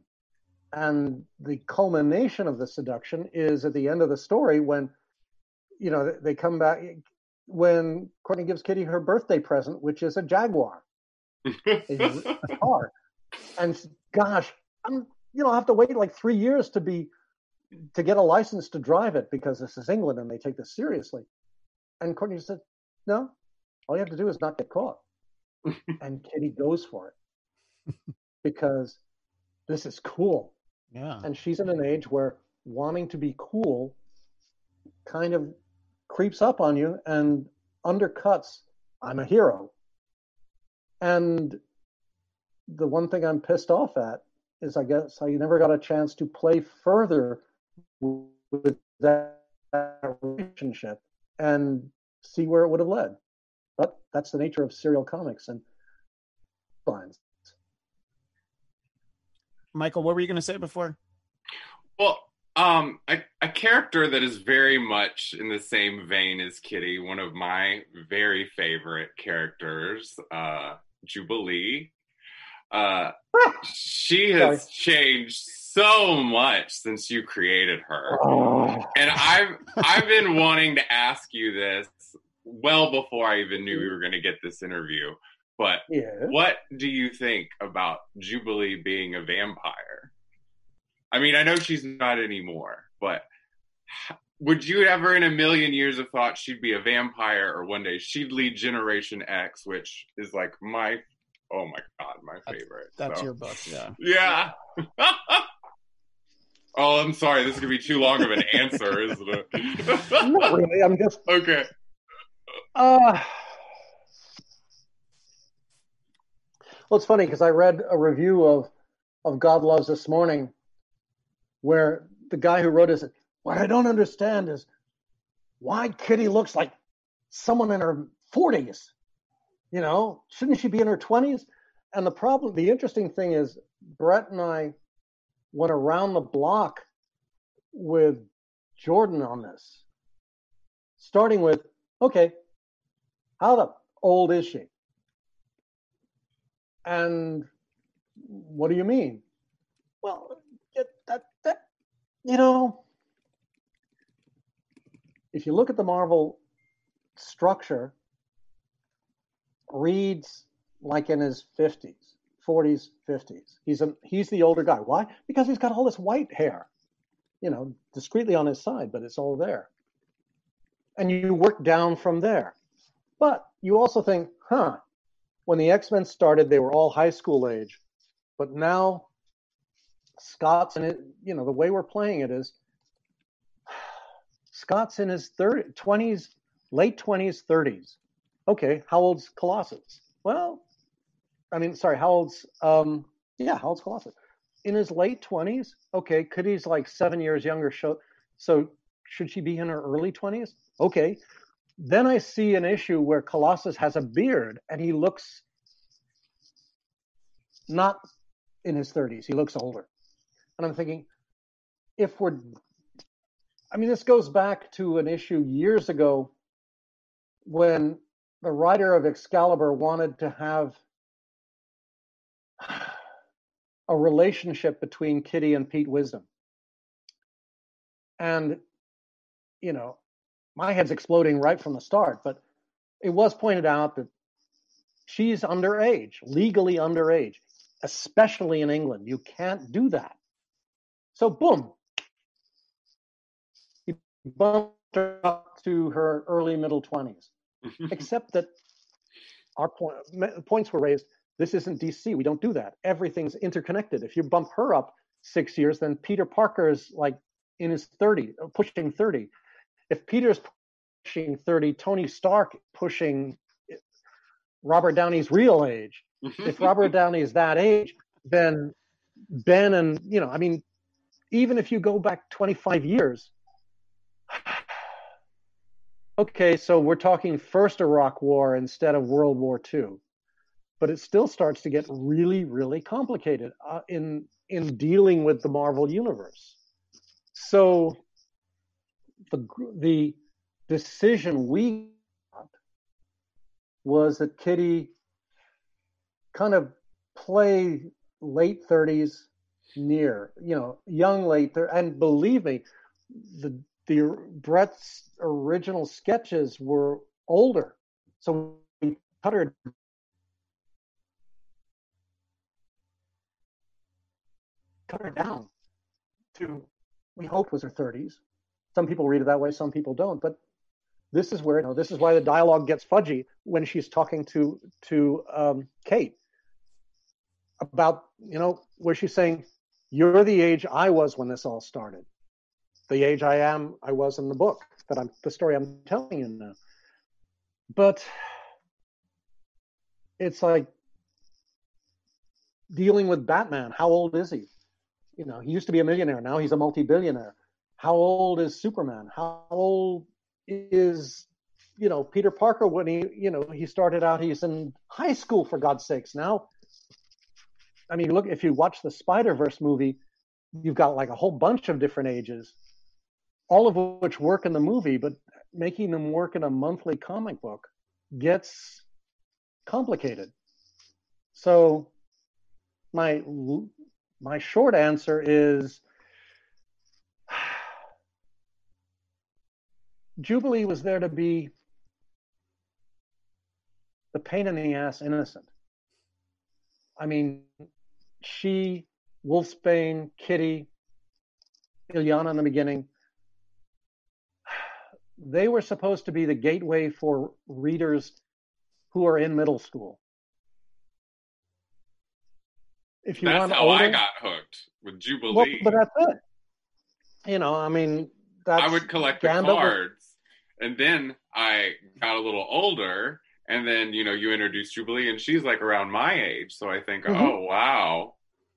D: And the culmination of the seduction is at the end of the story when, you know, they come back, when Courtney gives Kitty her birthday present, which is a Jaguar, a, a car. And gosh, I'm you know, I have to wait like three years to be to get a license to drive it because this is England and they take this seriously. And Courtney said, No, all you have to do is not get caught. and Kitty goes for it because this is cool.
C: Yeah.
D: And she's in an age where wanting to be cool kind of creeps up on you and undercuts I'm a hero. And the one thing I'm pissed off at is I guess I never got a chance to play further with that relationship and see where it would have led. But that's the nature of serial comics and lines.
C: Michael, what were you going to say before?
F: Well, um, a, a, character that is very much in the same vein as Kitty, one of my very favorite characters, uh, Jubilee, uh, she has changed so much since you created her, oh. and I've I've been wanting to ask you this well before I even knew we were going to get this interview. But yeah. what do you think about Jubilee being a vampire? I mean, I know she's not anymore, but would you ever in a million years have thought she'd be a vampire or one day she'd lead Generation X, which is like my oh my god, my favorite.
C: That's, that's so. your book, yeah.
F: Yeah. oh, I'm sorry. This is gonna be too long of an answer, isn't it?
D: Not really. I'm just
F: okay.
D: Uh, well, it's funny because I read a review of of God Loves this morning, where the guy who wrote it said, "What I don't understand is why Kitty looks like someone in her 40s." You know, shouldn't she be in her 20s? And the problem, the interesting thing is, Brent and I went around the block with Jordan on this, starting with, okay, how the old is she? And what do you mean? Well, that, that, you know, if you look at the Marvel structure, reads like in his 50s, 40s, 50s. He's a he's the older guy. Why? Because he's got all this white hair, you know, discreetly on his side, but it's all there. And you work down from there. But you also think, huh, when the X-Men started, they were all high school age. But now Scott's in it, you know, the way we're playing it is Scott's in his 30, 20s, late 20s, 30s. Okay, how old's Colossus? Well, I mean, sorry, how old's um yeah, how old's Colossus? In his late 20s? Okay, Kitty's like 7 years younger so, so should she be in her early 20s? Okay. Then I see an issue where Colossus has a beard and he looks not in his 30s. He looks older. And I'm thinking, if we're, I mean, this goes back to an issue years ago when the writer of Excalibur wanted to have a relationship between Kitty and Pete Wisdom. And, you know, my head's exploding right from the start, but it was pointed out that she's underage, legally underage, especially in England. You can't do that. So, boom, he bumped her up to her early middle 20s. Except that our point, points were raised. This isn't DC. We don't do that. Everything's interconnected. If you bump her up six years, then Peter Parker is like in his 30, uh, pushing 30. If Peter's pushing 30, Tony Stark pushing uh, Robert Downey's real age. Mm-hmm. if Robert Downey is that age, then Ben and, you know, I mean, even if you go back 25 years, okay, so we're talking first Iraq War instead of World War II, but it still starts to get really, really complicated uh, in in dealing with the Marvel universe. So the the decision we got was that Kitty kind of play late 30s near, you know, young late, and believe me, the the Brent's original sketches were older, so we cut her cut her down to we hope was her 30s. Some people read it that way, some people don't. But this is where you know this is why the dialogue gets fudgy when she's talking to to um, Kate about you know where she's saying you're the age I was when this all started, the age I am I was in the book that I'm the story I'm telling you now. But it's like dealing with Batman. How old is he? You know, he used to be a millionaire. Now he's a multi-billionaire. How old is Superman? How old is you know Peter Parker when he you know he started out he's in high school for God's sakes now I mean, look, if you watch the Spider Verse movie, you've got like a whole bunch of different ages, all of which work in the movie, but making them work in a monthly comic book gets complicated. So, my my short answer is Jubilee was there to be the pain in the ass innocent. I mean, she, Wolfsbane, Kitty, Illyana in the beginning, they were supposed to be the gateway for readers who are in middle school.
F: If you that's want how older, I got hooked with Jubilee. Well,
D: but that's it. You know, I mean, that's
F: I would collect the cards, and then I got a little older, and then you know you introduced Jubilee, and she's like around my age, so I think, mm-hmm. oh wow,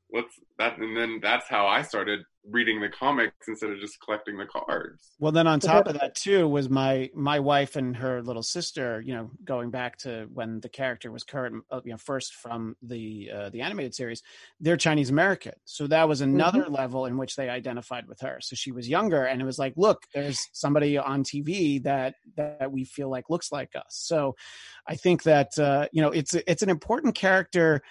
F: what's that? And then that's how I started reading the comics instead of just collecting the cards.
C: Well, then on top of that too was my my wife and her little sister. You know, going back to when the character was current, uh, you know, first from the uh, the animated series, they're Chinese American, so that was another mm-hmm. level in which they identified with her. So she was younger, and it was like, look, there's somebody on TV that that we feel like looks like us. So I think that uh, you know it's it's an important character.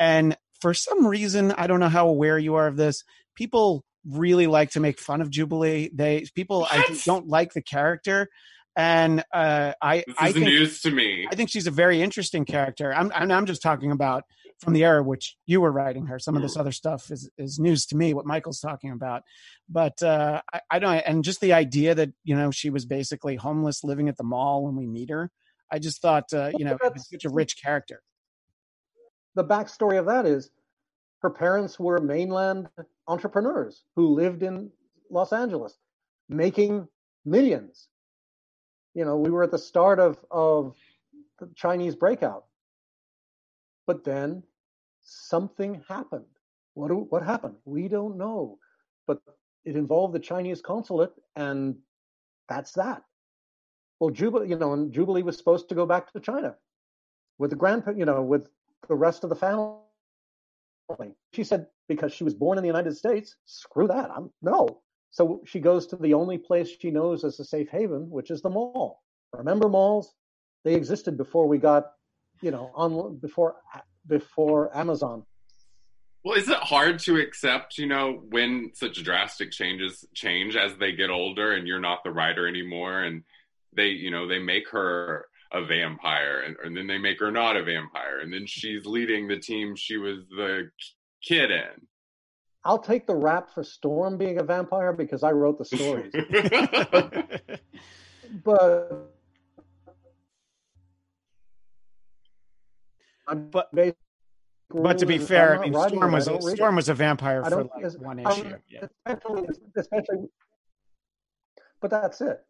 C: And for some reason, I don't know how aware you are of this. People really like to make fun of Jubilee. They people what? I don't like the character, and uh, I
F: This
C: I
F: is
C: think
F: news to me.
C: I think she's a very interesting character. I'm, I'm I'm just talking about from the era which you were writing her. Some of this other stuff is is news to me. What Michael's talking about, but uh, I, I don't. And just the idea that you know she was basically homeless, living at the mall when we meet her. I just thought uh, you know was such a rich character.
D: The backstory of that is her parents were mainland entrepreneurs who lived in Los Angeles, making millions. You know, we were at the start of of the Chinese breakout, but then something happened. What do- what happened? We don't know, but it involved the Chinese consulate, and that's that. Well, Jubilee, you know, and Jubilee was supposed to go back to China with the grandpa, you know, with the rest of the family. She said because she was born in the United States, screw that. I'm no. So she goes to the only place she knows as a safe haven, which is the mall. Remember malls? They existed before we got, you know, on before before Amazon.
F: Well, is it hard to accept, you know, when such drastic changes change as they get older and you're not the writer anymore and they, you know, they make her a vampire and, and then they make her not a vampire and then she's leading the team she was the kid in.
D: I'll take the rap for Storm being a vampire because I wrote the stories. but I'm
C: But- But to be fair,
D: I'm
C: mean, Storm was
D: I
C: a,
D: don't read it.
C: Storm was a vampire for like
D: it's-
C: one issue. Yeah.
D: especially, especially, but that's it.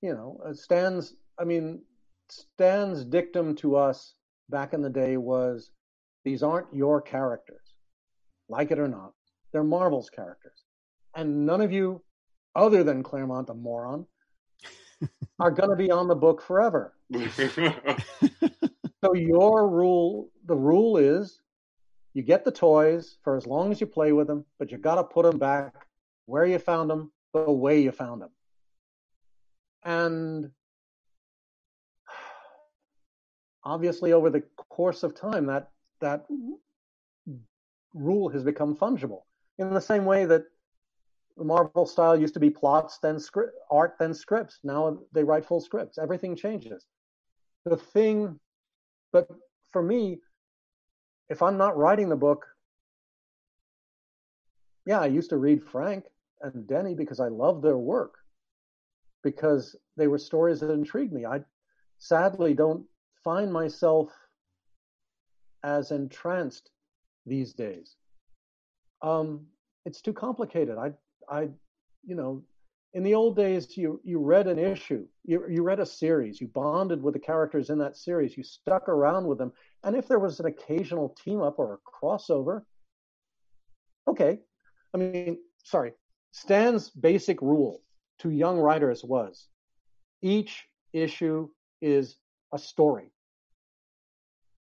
D: You know, uh, Stan's. I mean, Stan's dictum to us back in the day was, "These aren't your characters, like it or not. They're Marvel's characters, and none of you, other than Claremont, a moron, are going to be on the book forever." So your rule, the rule is, you get the toys for as long as you play with them, but you got to put them back where you found them, the way you found them. And obviously, over the course of time, that that rule has become fungible in the same way that the Marvel style used to be plots, then script, art, then scripts. Now they write full scripts. Everything changes. The thing, but for me, if I'm not writing the book, yeah, I used to read Frank and Denny because I loved their work, because they were stories that intrigued me. I sadly don't find myself as entranced these days. Um, it's too complicated. I, I, you know, in the old days, you you read an issue, you you read a series, you bonded with the characters in that series, you stuck around with them, and if there was an occasional team up or a crossover, okay. I mean, sorry, Stan's basic rule to young writers was each issue is a story.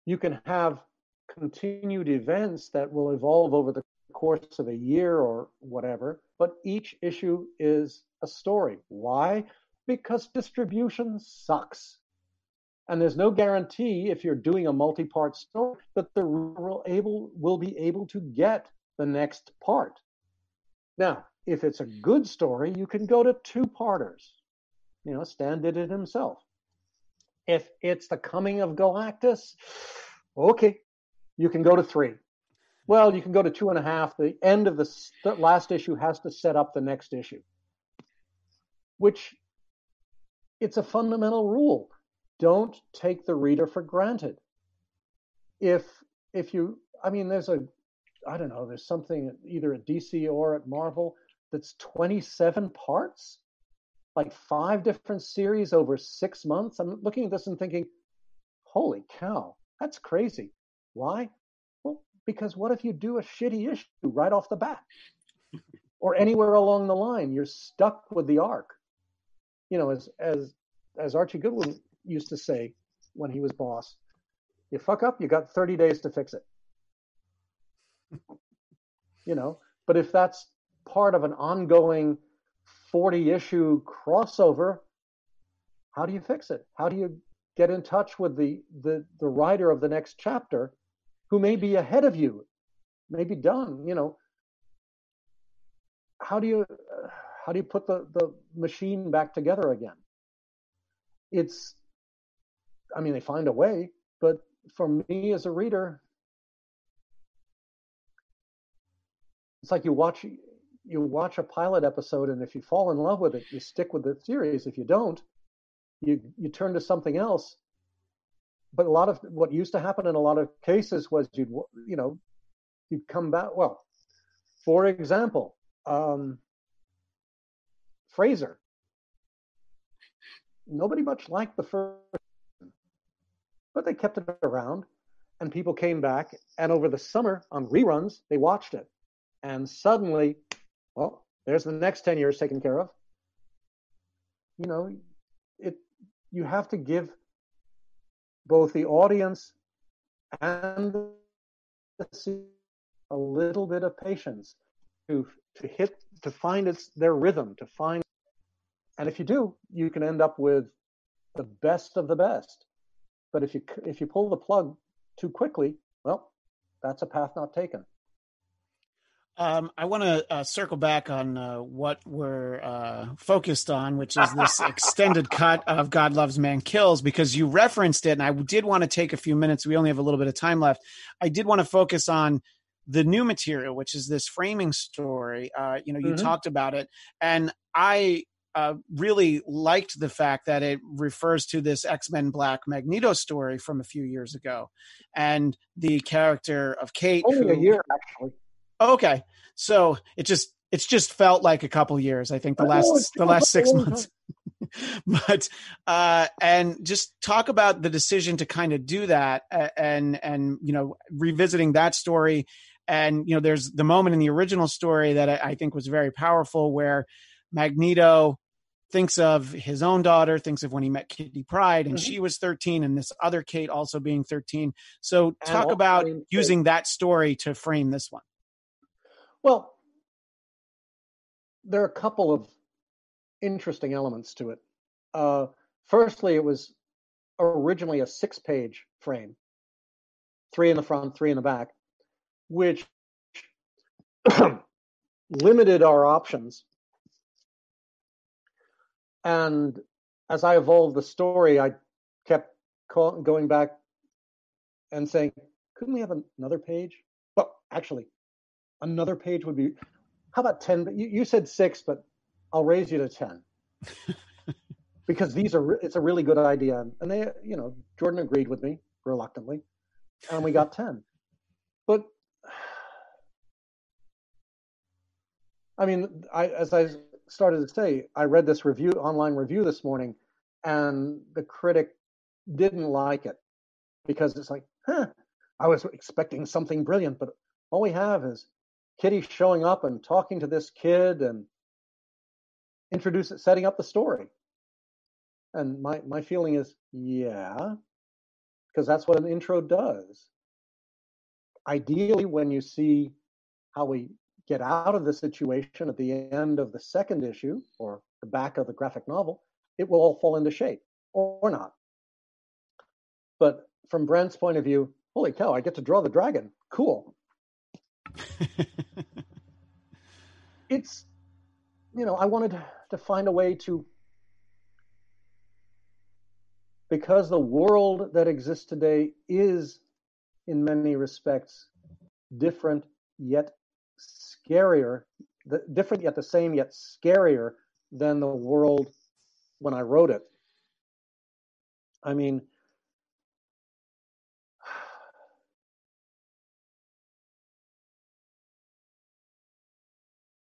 D: You can have continued events that will evolve over the course of a year or whatever, but each issue is a story. Why? Because distribution sucks. And there's no guarantee if you're doing a multi-part story that the reader will able will be able to get the next part. Now, if it's a good story, you can go to two-parters. You know, Stan did it himself. If it's the coming of Galactus, okay, you can go to three. Hmm. Well, you can go to two and a half. The end of the st- last issue has to set up the next issue, which it's a fundamental rule. Don't take the reader for granted. If if you, I mean, there's a, I don't know, there's something either at DC or at Marvel that's 27 parts, like five different series over six months. I'm looking at this and thinking, holy cow, that's crazy. Why? Well, because what if you do a shitty issue right off the bat? or anywhere along the line, you're stuck with the arc. You know, as as as Archie Goodwin used to say when he was boss, you fuck up, you got 30 days to fix it. you know, but if that's part of an ongoing 40 issue crossover, how do you fix it? How do you get in touch with the the the writer of the next chapter who may be ahead of you, may be done, you know? How do you uh, how do you put the the machine back together again? it's, I mean, they find a way, but for me as a reader, it's like you watch you watch a pilot episode and if you fall in love with it you stick with the series if you don't you you turn to something else but a lot of what used to happen in a lot of cases was you'd you know you'd come back well for example um frasier nobody much liked the first but they kept it around and people came back and over the summer on reruns they watched it. And suddenly well there's the next 10 years taken care of. You know it you have to give both the audience and the a little bit of patience to to hit to find its their rhythm to find and if you do you can end up with the best of the best. But if you if you pull the plug too quickly well that's a path not taken
C: um, I want to uh, circle back on uh, what we're uh, focused on, which is this extended cut of God Loves Man Kills, because you referenced it, and I did want to take a few minutes. We only have a little bit of time left. I did want to focus on the new material, which is this framing story. Uh, you know, you mm-hmm. talked about it, and I uh, really liked the fact that it refers to this X Men Black Magneto story from a few years ago, and the character of Kate.
D: Only who, a year, actually.
C: Okay, so it just it's just felt like a couple years. I think the last the last six months. but uh and just talk about the decision to kind of do that and and you know revisiting that story and you know there's the moment in the original story that I, I think was very powerful where magneto thinks of his own daughter thinks of when he met kitty pryde and mm-hmm. she was 13 and this other kate also being 13 so talk about using that story to frame this one
D: well, there are a couple of interesting elements to it. Uh, firstly, it was originally a six page frame, three in the front, three in the back, which limited our options. And as I evolved the story, I kept going back and saying, couldn't we have another page? Well, actually, another page would be how about 10 you, you said six but i'll raise you to 10 because these are it's a really good idea. And they you know jordan agreed with me reluctantly and we got 10 but i mean i as i started to say i read this review online review this morning and the critic didn't like it. Because it's like huh i was expecting something brilliant but all we have is Kitty showing up and talking to this kid and introduce it, setting up the story. And my, my feeling is, yeah, because that's what an intro does. Ideally, when you see how we get out of the situation at the end of the second issue or the back of the graphic novel, it will all fall into shape or, not. But from Brent's point of view, holy cow, I get to draw the dragon. Cool. it's you know i wanted to find a way to because the world that exists today is in many respects different yet scarier the, different yet the same yet scarier than the world when i wrote it. I mean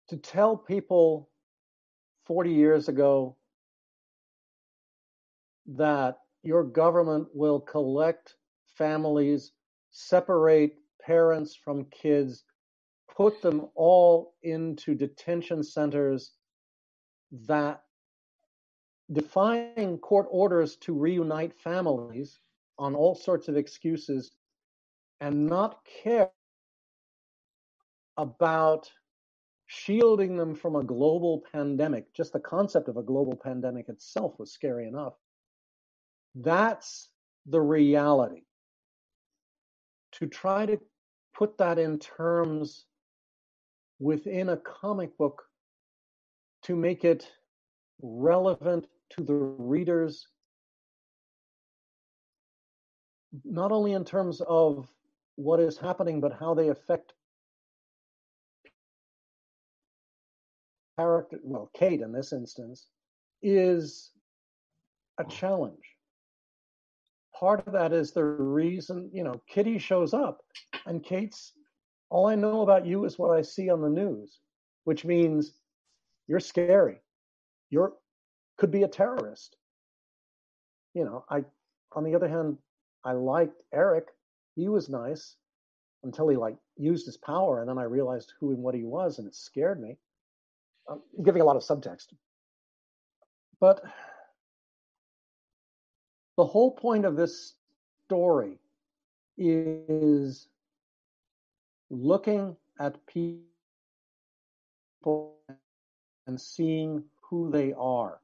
D: to tell people 40 years ago that your government will collect families, separate parents from kids, put them all into detention centers that defying court orders to reunite families on all sorts of excuses and not care about shielding them from a global pandemic, just the concept of a global pandemic itself was scary enough. That's the reality. To try to put that in terms within a comic book to make it relevant to the readers not only in terms of what is happening, but how they affect character, well, Kate in this instance, is a hmm. challenge. Part of that is the reason, you know, Kitty shows up and Kate's, all I know about you is what I see on the news, which means you're scary. You're, could be a terrorist. You know, I, on the other hand, I liked Eric. He was nice until he like used his power, and then I realized who and what he was, and it scared me. I'm giving a lot of subtext, but the whole point of this story is looking at people and seeing who they are,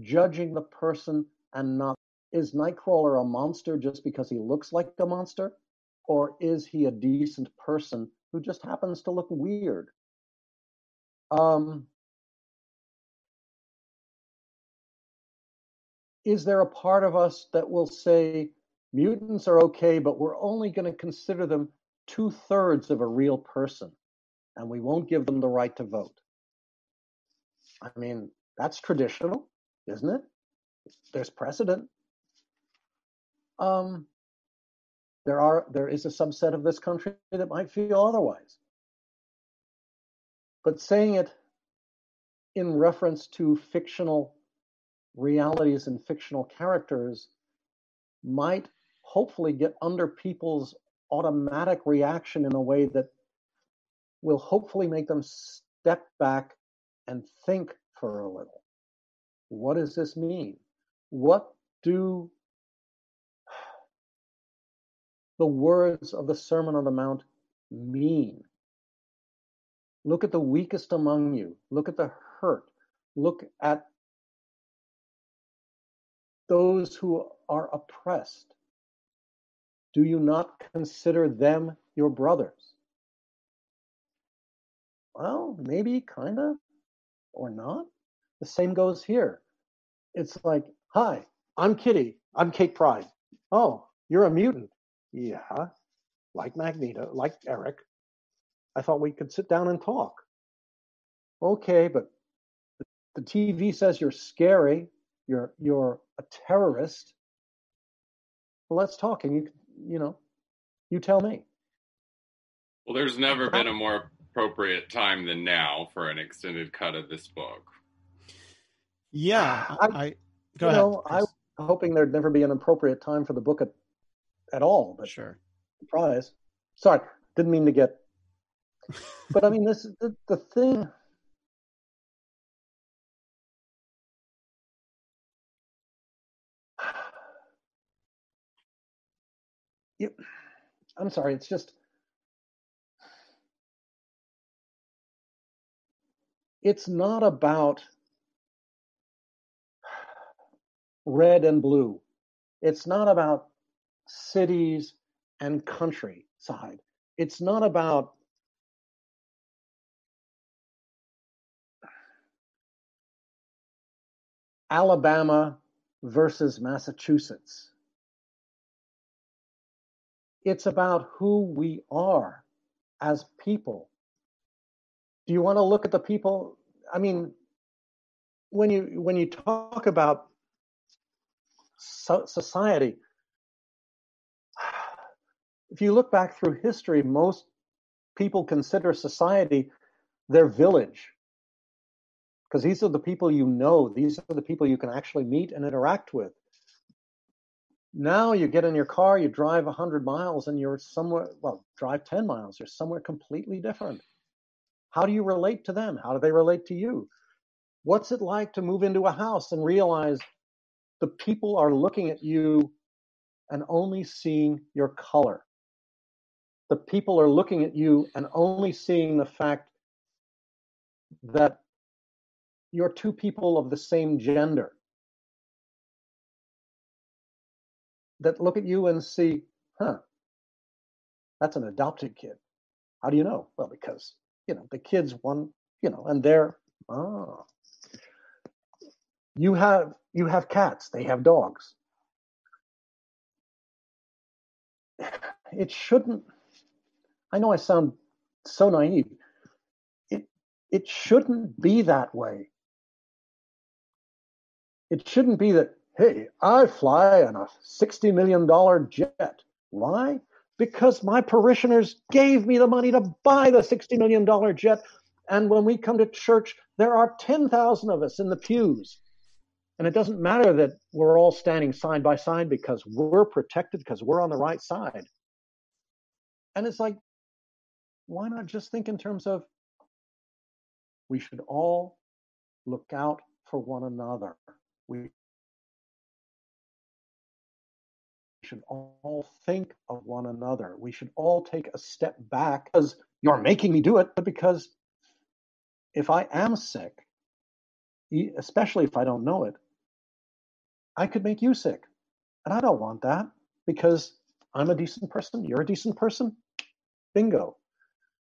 D: judging the person and not is Nightcrawler a monster just because he looks like a monster? Or is he a decent person who just happens to look weird? Um, is there a part of us that will say mutants are okay, but we're only going to consider them two thirds of a real person and we won't give them the right to vote? I mean, that's traditional, isn't it? There's precedent. Um, there are there is a subset of this country that might feel otherwise. But saying it in reference to fictional realities and fictional characters might hopefully get under people's automatic reaction in a way that will hopefully make them step back and think for a little. What does this mean? What do the words of the Sermon on the Mount mean? Look at the weakest among you. Look at the hurt. Look at those who are oppressed. Do you not consider them your brothers? Well, maybe, kind of, or not. The same goes here. It's like, hi, I'm Kitty. I'm Kate Pryde. Oh, you're a mutant. Yeah, like Magneto, like Erik. I thought we could sit down and talk. Okay, but the TV says you're scary. You're you're a terrorist. Well, let's talk, and you you know, you tell me.
F: Well, there's never been a more appropriate time than now for an extended cut of this book.
C: Yeah, I, I go ahead.
D: Know, I was hoping there'd never be an appropriate time for the book at at all. But
C: sure,
D: surprise. Sorry, didn't mean to get. but I mean, this the, the thing. You, I'm sorry. It's just. It's not about red and blue. It's not about cities and countryside. It's not about Alabama versus Massachusetts. It's about who we are as people. Do you want to look at the people? I mean, when you when you talk about society, if you look back through history, most people consider society their village because these are the people you know, these are the people you can actually meet and interact with. Now you get in your car, you drive 100 miles, and you're somewhere, well, drive 10 miles, you're somewhere completely different. How do you relate to them? How do they relate to you? What's it like to move into a house and realize the people are looking at you and only seeing your color? the people are looking at you and only seeing the fact that you're two people of the same gender that look at you and see, huh, that's an adopted kid. How do you know? Well, because, you know, the kid's one, you know, and they're, ah. You have you have cats, they have dogs. it shouldn't. I know I sound so naive. It it shouldn't be that way. It shouldn't be that, hey, I fly on a $60 million jet. Why? Because my parishioners gave me the money to buy the $60 million jet. And when we come to church, there are 10,000 of us in the pews. And it doesn't matter that we're all standing side by side because we're protected, because we're on the right side. And it's like, why not just think in terms of we should all look out for one another? We should all think of one another. We should all take a step back because you're making me do it, but because if I am sick, especially if I don't know it, I could make you sick. And I don't want that because I'm a decent person, you're a decent person. Bingo.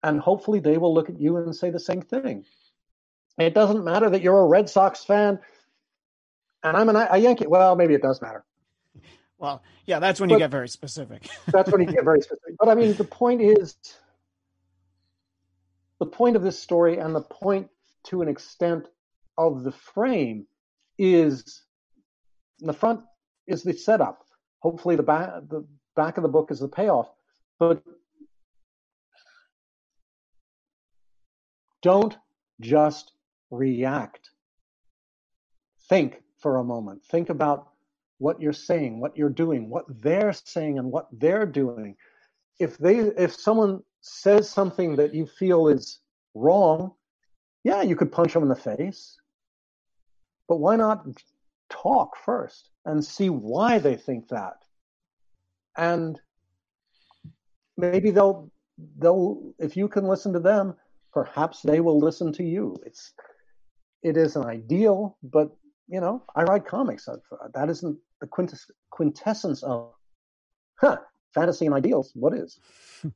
D: And hopefully they will look at you and say the same thing. It doesn't matter that you're a Red Sox fan and I'm an, a Yankee. Well, maybe it does matter.
C: Well, yeah, that's when but you get very specific.
D: that's when you get very specific. But I mean, the point is the point of this story and the point to an extent of the frame is the front is the setup. Hopefully, the back the back of the book is the payoff. But don't just react. Think for a moment. Think about what you're saying, what you're doing, what they're saying, and what they're doing. If they, if someone says something that you feel is wrong, yeah, you could punch them in the face. But why not talk first and see why they think that? And maybe they'll they'll if you can listen to them, perhaps they will listen to you. It's it isn't ideal, but you know, I write comics. That isn't the quintess- quintessence of huh, fantasy and ideals. What is?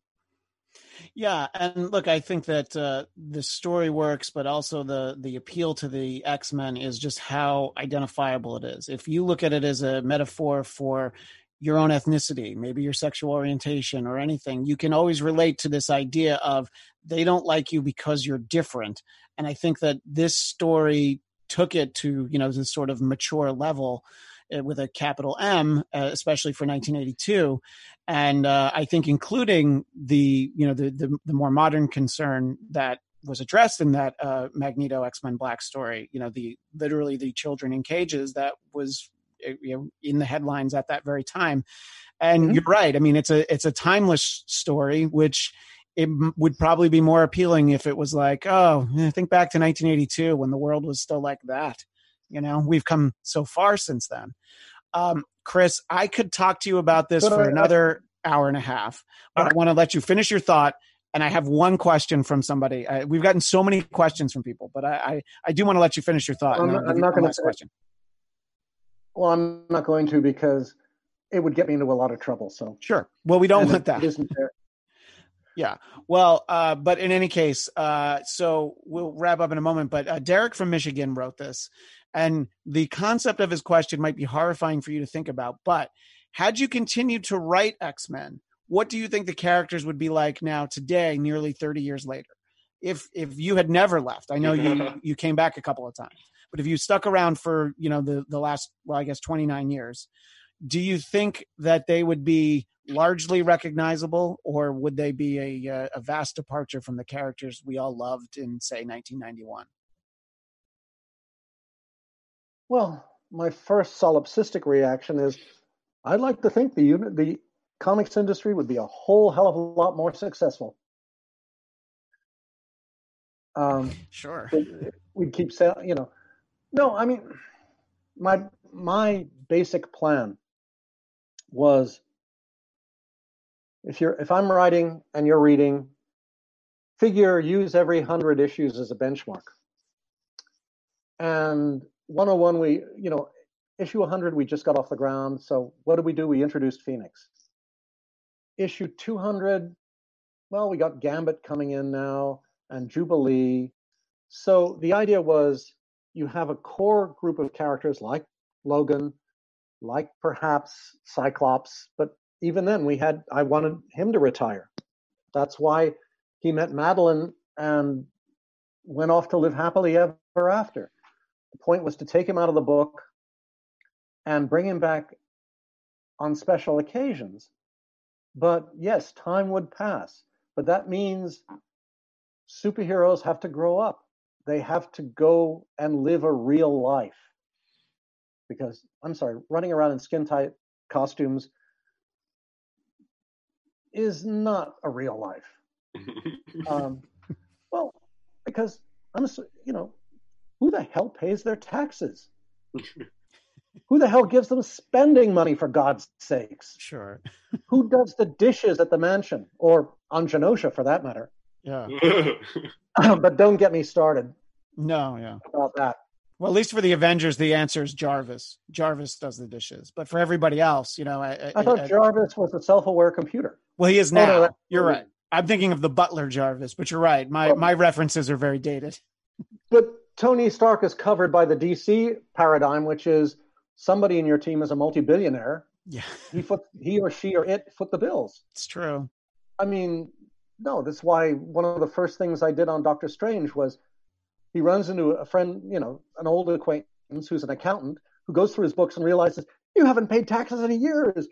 C: Yeah, and look, I think that uh, the story works, but also the the appeal to the X Men is just how identifiable it is. If you look at it as a metaphor for your own ethnicity, maybe your sexual orientation or anything, you can always relate to this idea of they don't like you because you're different. And I think that this story took it to you know this sort of mature level with a capital M, uh, especially for 1982, and uh, I think including the you know the, the, the more modern concern that was addressed in that uh, Magneto X Men Black story. You know, the literally the children in cages that was uh, you know in the headlines at that very time. And mm-hmm. you're right. I mean, it's a it's a timeless story, which it would probably be more appealing if it was like, oh, think back to 1982 when the world was still like that. You know, we've come so far since then. Um, Chris, I could talk to you about this but for I, another I, hour and a half, but I want to let you finish your thought. And I have one question from somebody. I, we've gotten so many questions from people, but I, I, I do want to let you finish your thought.
D: I'm, I'm not going to question. Well, I'm not going to because it would get me into a lot of trouble. So
C: sure. Well, we don't want that. Yeah. Well, uh, but in any case, uh, so we'll wrap up in a moment. But uh, Derek from Michigan wrote this, and the concept of his question might be horrifying for you to think about. But had you continued to write X Men, what do you think the characters would be like now today, nearly 30 years later? If if you had never left, I know you you came back a couple of times, but if you stuck around for you know the the last well, I guess 29 years, do you think that they would be largely recognizable, or would they be a, uh, a vast departure from the characters we all loved in, say, 1991?
D: Well, my first solipsistic reaction is I'd like to think the unit, the comics industry would be a whole hell of a lot more successful.
C: Um, sure.
D: We'd keep saying, you know, no, I mean, my my basic plan was if you're if I'm writing and you're reading, figure use every hundred issues as a benchmark. And 101, we you know issue 100 we just got off the ground. So what did we do? We introduced Phoenix. Issue 200, well, we got Gambit coming in now and Jubilee. So the idea was you have a core group of characters like Logan, like perhaps Cyclops, but even then, we had I wanted him to retire. That's why he met Madelyne and went off to live happily ever after. Point was to take him out of the book and bring him back on special occasions. But yes, time would pass. But that means superheroes have to grow up. They have to go and live a real life. Because, I'm sorry, running around in skin tight costumes is not a real life. um, well, because I'm, you know, who the hell pays their taxes? who the hell gives them spending money for God's sakes?
C: Sure.
D: who does the dishes at the mansion or on Genosha for that matter?
C: Yeah.
D: but don't get me started.
C: No, yeah.
D: About that.
C: Well, at least for the Avengers, the answer is Jarvis. Jarvis does the dishes, but for everybody else, you know, I,
D: I thought I, Jarvis was a self-aware computer.
C: Well, he is now. Oh, no, you're right. I'm thinking of the Butler Jarvis, but you're right. My oh. my references are very dated.
D: But Tony Stark is covered by the DC paradigm, which is somebody in your team is a multi-billionaire.
C: Yeah,
D: he foot he or she or it foot the bills.
C: It's true.
D: I mean, no, that's why one of the first things I did on Doctor Strange was he runs into a friend, you know, an old acquaintance who's an accountant who goes through his books and realizes you haven't paid taxes in years.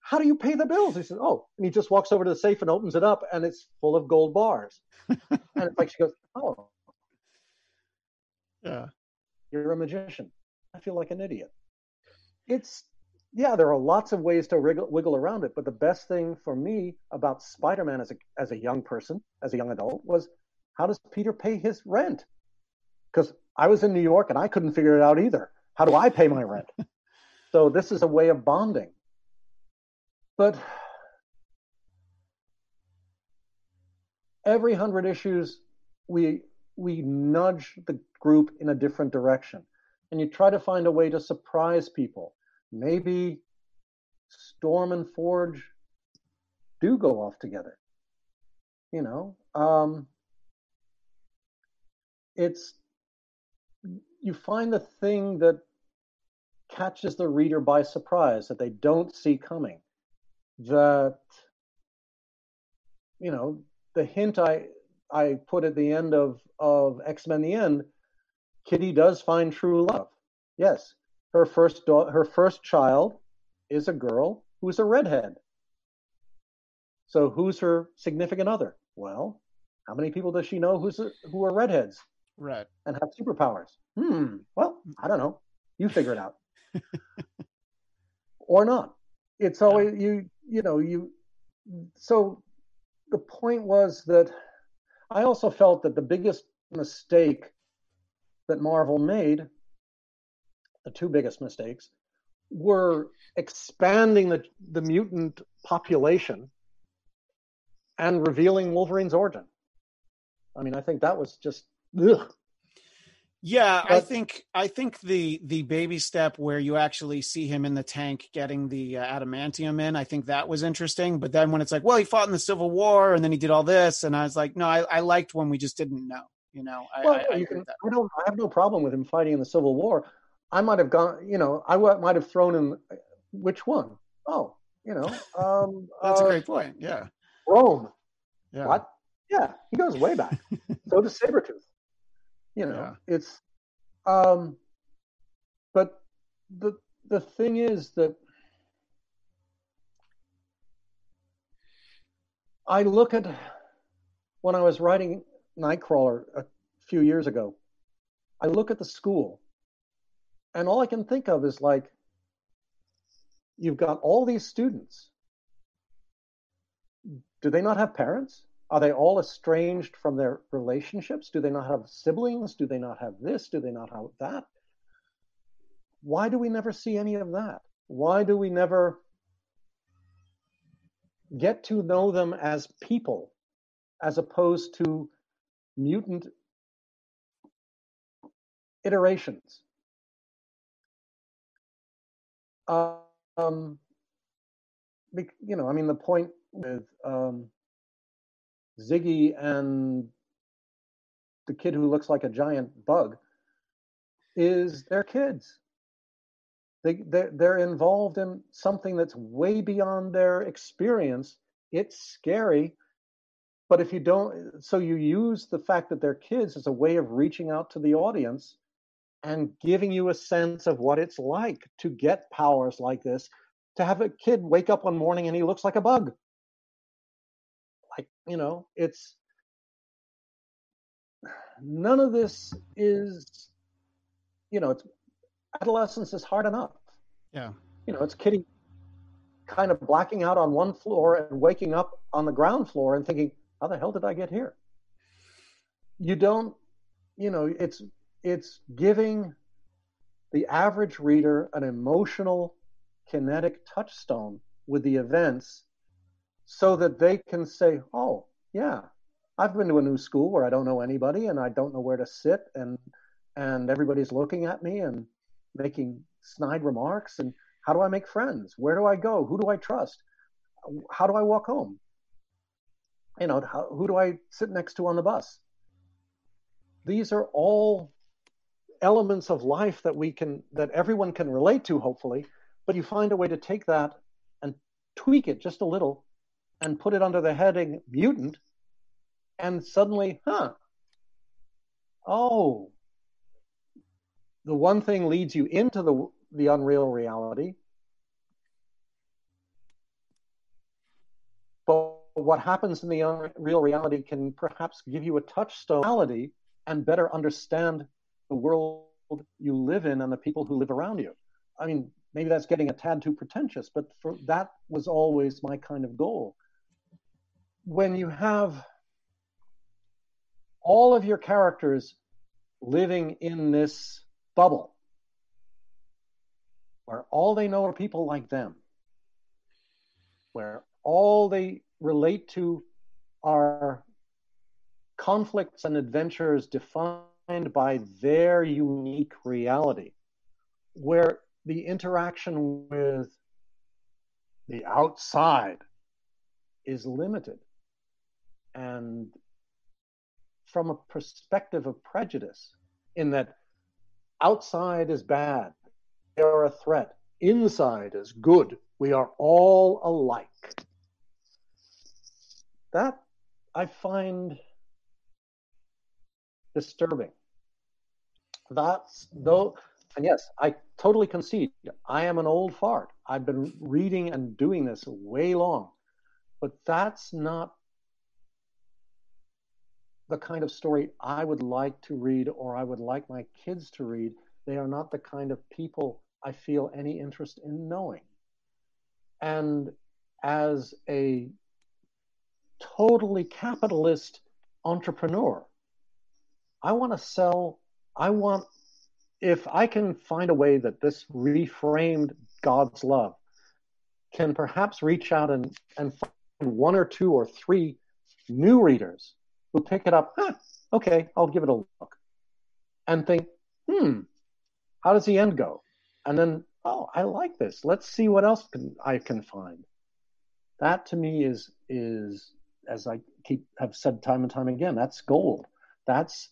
D: How do you pay the bills? He says, Oh, and he just walks over to the safe and opens it up, and it's full of gold bars. and it's like she goes, Oh,
C: yeah,
D: you're a magician. I feel like an idiot. It's yeah, there are lots of ways to wriggle, wiggle around it, but the best thing for me about Spider-Man as a as a young person, as a young adult, was how does Peter pay his rent? Because I was in New York and I couldn't figure it out either. How do I pay my rent? so this is a way of bonding. But every hundred issues, we we nudge the group in a different direction, and you try to find a way to surprise people maybe Storm and Forge do go off together. You know, um, it's you find the thing that catches the reader by surprise that they don't see coming. That you know, the hint I I put at the end of of X Men: The End, Kitty does find true love. Yes, her first da- her first child is a girl who's a redhead. So who's her significant other? Well, how many people does she know who's a, who are redheads?
C: Right.
D: And have superpowers? Hmm. Well, I don't know. You figure it out. or not. It's always yeah. you you know, you so the point was that I also felt that the biggest mistake that Marvel made the two biggest mistakes, were expanding the, the mutant population and revealing Wolverine's origin. I mean, I think that was just ugh.
C: Yeah, I think I think the the baby step where you actually see him in the tank getting the uh, adamantium in, I think that was interesting. But then when it's like, well, he fought in the Civil War and then he did all this, and I was like, no, I, I liked when we just didn't know. You know, I,
D: well, I, I, can, I, don't. I have no problem with him fighting in the Civil War. I might have gone, you know, I might have thrown him. which one? Oh, you know, um,
C: that's uh, a great point. Yeah,
D: Rome. Yeah. What? Yeah, he goes way back. so does Sabretooth. You know, yeah. it's, um, but the the thing is that I look at when I was writing Nightcrawler a few years ago. I look at the school and all I can think of is like, you've got all these students. Do they not have parents? Are they all estranged from their relationships? Do they not have siblings? Do they not have this? Do they not have that? Why do we never see any of that? Why do we never get to know them as people as opposed to mutant iterations? Um, you know, I mean, the point with um, Ziggy and the kid who looks like a giant bug is they're kids. They they're, they're involved in something that's way beyond their experience. It's scary, but if you don't, so you use the fact that they're kids as a way of reaching out to the audience and giving you a sense of what it's like to get powers like this. To have a kid wake up one morning and he looks like a bug. Like, you know, it's none of this is, you know, it's adolescence is hard enough.
C: Yeah.
D: You know, it's kitty kind of blacking out on one floor and waking up on the ground floor and thinking, how the hell did I get here? You don't, you know, it's it's giving the average reader an emotional kinetic touchstone with the events so that they can say, oh, yeah, I've been to a new school where I don't know anybody and I don't know where to sit and and everybody's looking at me and making snide remarks and how do I make friends? Where do I go? Who do I trust? How do I walk home? You know, how, who do I sit next to on the bus? These are all elements of life that we can that everyone can relate to hopefully but you find a way to take that and tweak it just a little and put it under the heading mutant and suddenly huh oh the one thing leads you into the the unreal reality but what happens in the unreal reality can perhaps give you a touchstone reality and better understand the world you live in and the people who live around you. I mean, maybe that's getting a tad too pretentious, but for, that was always my kind of goal. When you have all of your characters living in this bubble where all they know are people like them, where all they relate to are conflicts and adventures defined by their unique reality, where the interaction with the outside is limited. And from a perspective of prejudice, in that outside is bad, they are a threat, inside is good, we are all alike. That I find disturbing. That's though and yes i totally concede. I am an old fart. I've been reading and doing this way long. But that's not the kind of story i would like to read or i would like my kids to read. They are not the kind of people i feel any interest in knowing. And as a totally capitalist entrepreneur i want to sell I want, if I can find a way that this reframed God's love can perhaps reach out and, and find one or two or three new readers who pick it up, okay, I'll give it a look, and think, hmm, how does the end go? And then, oh, I like this. Let's see what else can, I can find. That to me is is as I keep have said time and time again, that's gold. That's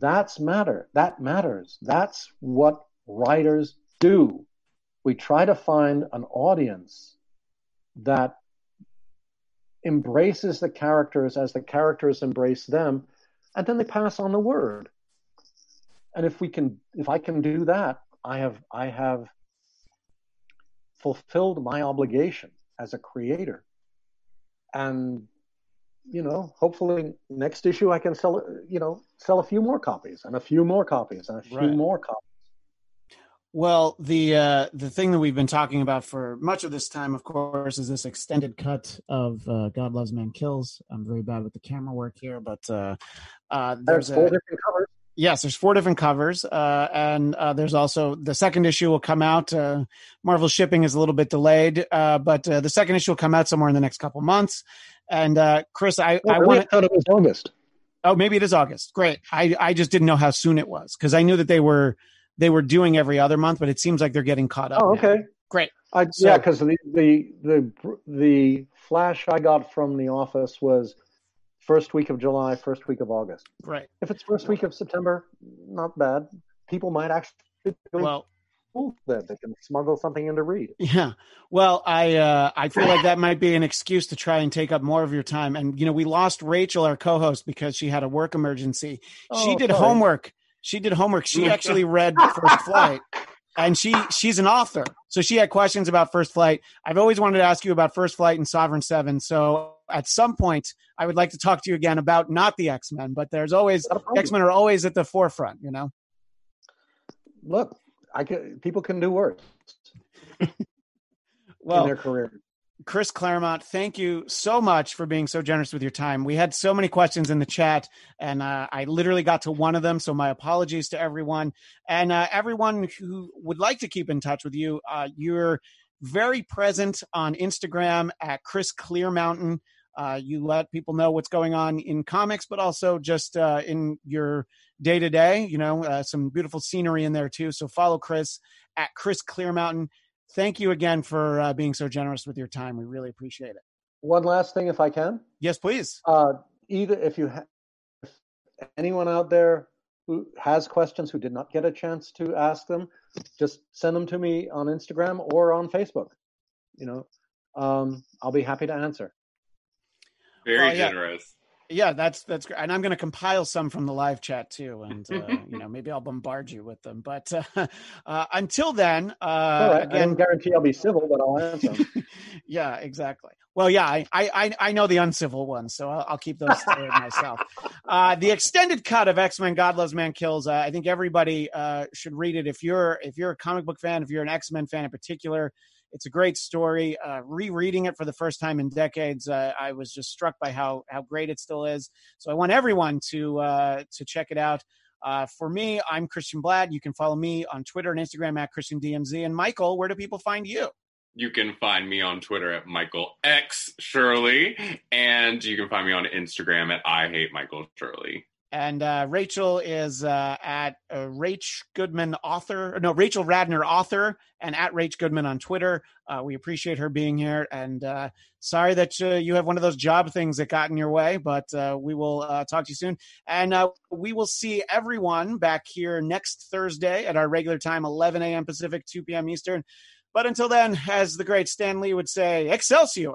D: that's matter. That matters. That's what writers do. We try to find an audience that embraces the characters as the characters embrace them, and then they pass on the word. And if we can, if I can do that, I have, I have fulfilled my obligation as a creator. And you know, hopefully next issue I can sell, you know, sell a few more copies and a few more copies and a few right. more copies.
C: Well, the uh, the thing that we've been talking about for much of this time, of course, is this extended cut of uh, "God Loves Man Kills." I'm very bad with the camera work here, but uh, uh, there's,
D: there's four a, different covers.
C: Yes, there's four different covers, uh, and uh, there's also the second issue will come out. Uh, Marvel shipping is a little bit delayed, uh, but uh, the second issue will come out somewhere in the next couple months. And uh, Chris, I,
D: well,
C: I
D: really want thought it was August.
C: Oh, maybe it is August. Great. I, I just didn't know how soon it was because I knew that they were they were doing every other month, but it seems like they're getting caught up.
D: Oh, okay.
C: Now. Great.
D: I, so, yeah, because the, the the the flash I got from the office was first week of July, first week of August.
C: Right.
D: If it's first week of September, not bad. People might actually go
C: well
D: that they can smuggle something in to read.
C: Yeah. Well, I uh, I feel like that might be an excuse to try and take up more of your time. And you know, we lost Rachel, our co-host, because she had a work emergency.
D: Oh,
C: she did
D: sorry.
C: homework. She did homework. She actually read First Flight, and she she's an author, so she had questions about First Flight. I've always wanted to ask you about First Flight and Sovereign Seven. So at some point, I would like to talk to you again about not the X Men, but there's always
D: Not a problem.
C: X Men are always at the forefront. You know.
D: Look, I can, people can do worse in
C: Well,
D: their career.
C: Chris Claremont, thank you so much for being so generous with your time. We had so many questions in the chat, and uh, I literally got to one of them. So my apologies to everyone, and uh, everyone who would like to keep in touch with you. Uh, you're very present on Instagram at Chris Claremont. Uh, you let people know what's going on in comics, but also just uh, in your day to day. You know, uh, some beautiful scenery in there too. So follow Chris at Chris Claremont thank you again for uh, being so generous with your time. We really appreciate it.
D: One last thing, if I can.
C: Yes, please.
D: Uh, either if you ha- if anyone out there who has questions who did not get a chance to ask them, just send them to me on Instagram or on Facebook. You know, um, I'll be happy to answer.
F: Very
C: Well, yeah.
F: generous.
C: Yeah, that's that's great. And I'm going to compile some from the live chat too, and uh, you know maybe I'll bombard you with them. But uh, uh, until then, uh,
D: All right. I
C: again,
D: don't guarantee I'll be civil, but I'll answer.
C: yeah, exactly. Well, yeah, I, I I know the uncivil ones, so I'll, I'll keep those to myself. Uh, the extended cut of X Men: God Loves Man Kills. Uh, I think everybody uh, should read it. If you're if you're a comic book fan, if you're an X Men fan in particular, it's a great story. Uh, rereading it for the first time in decades, uh, I was just struck by how how great it still is. So I want everyone to uh, to check it out. Uh, for me, I'm Christian Blad. You can follow me on Twitter and Instagram at Christian DMZ. And Michael, where do people find you?
F: You can find me on Twitter at Michael X Shirley, and you can find me on Instagram at I Hate Michael Shirley.
C: And uh, Rachel is uh, at uh, Rach Goodman author. No, Rachel Radner author, and at Rach Goodman on Twitter. Uh, we appreciate her being here. And uh, sorry that uh, you have one of those job things that got in your way, but we will talk to you soon. And we will see everyone back here next Thursday at our regular time, 11 a.m. Pacific, 2 p.m. Eastern. But until then, as the great Stan Lee would say, Excelsior.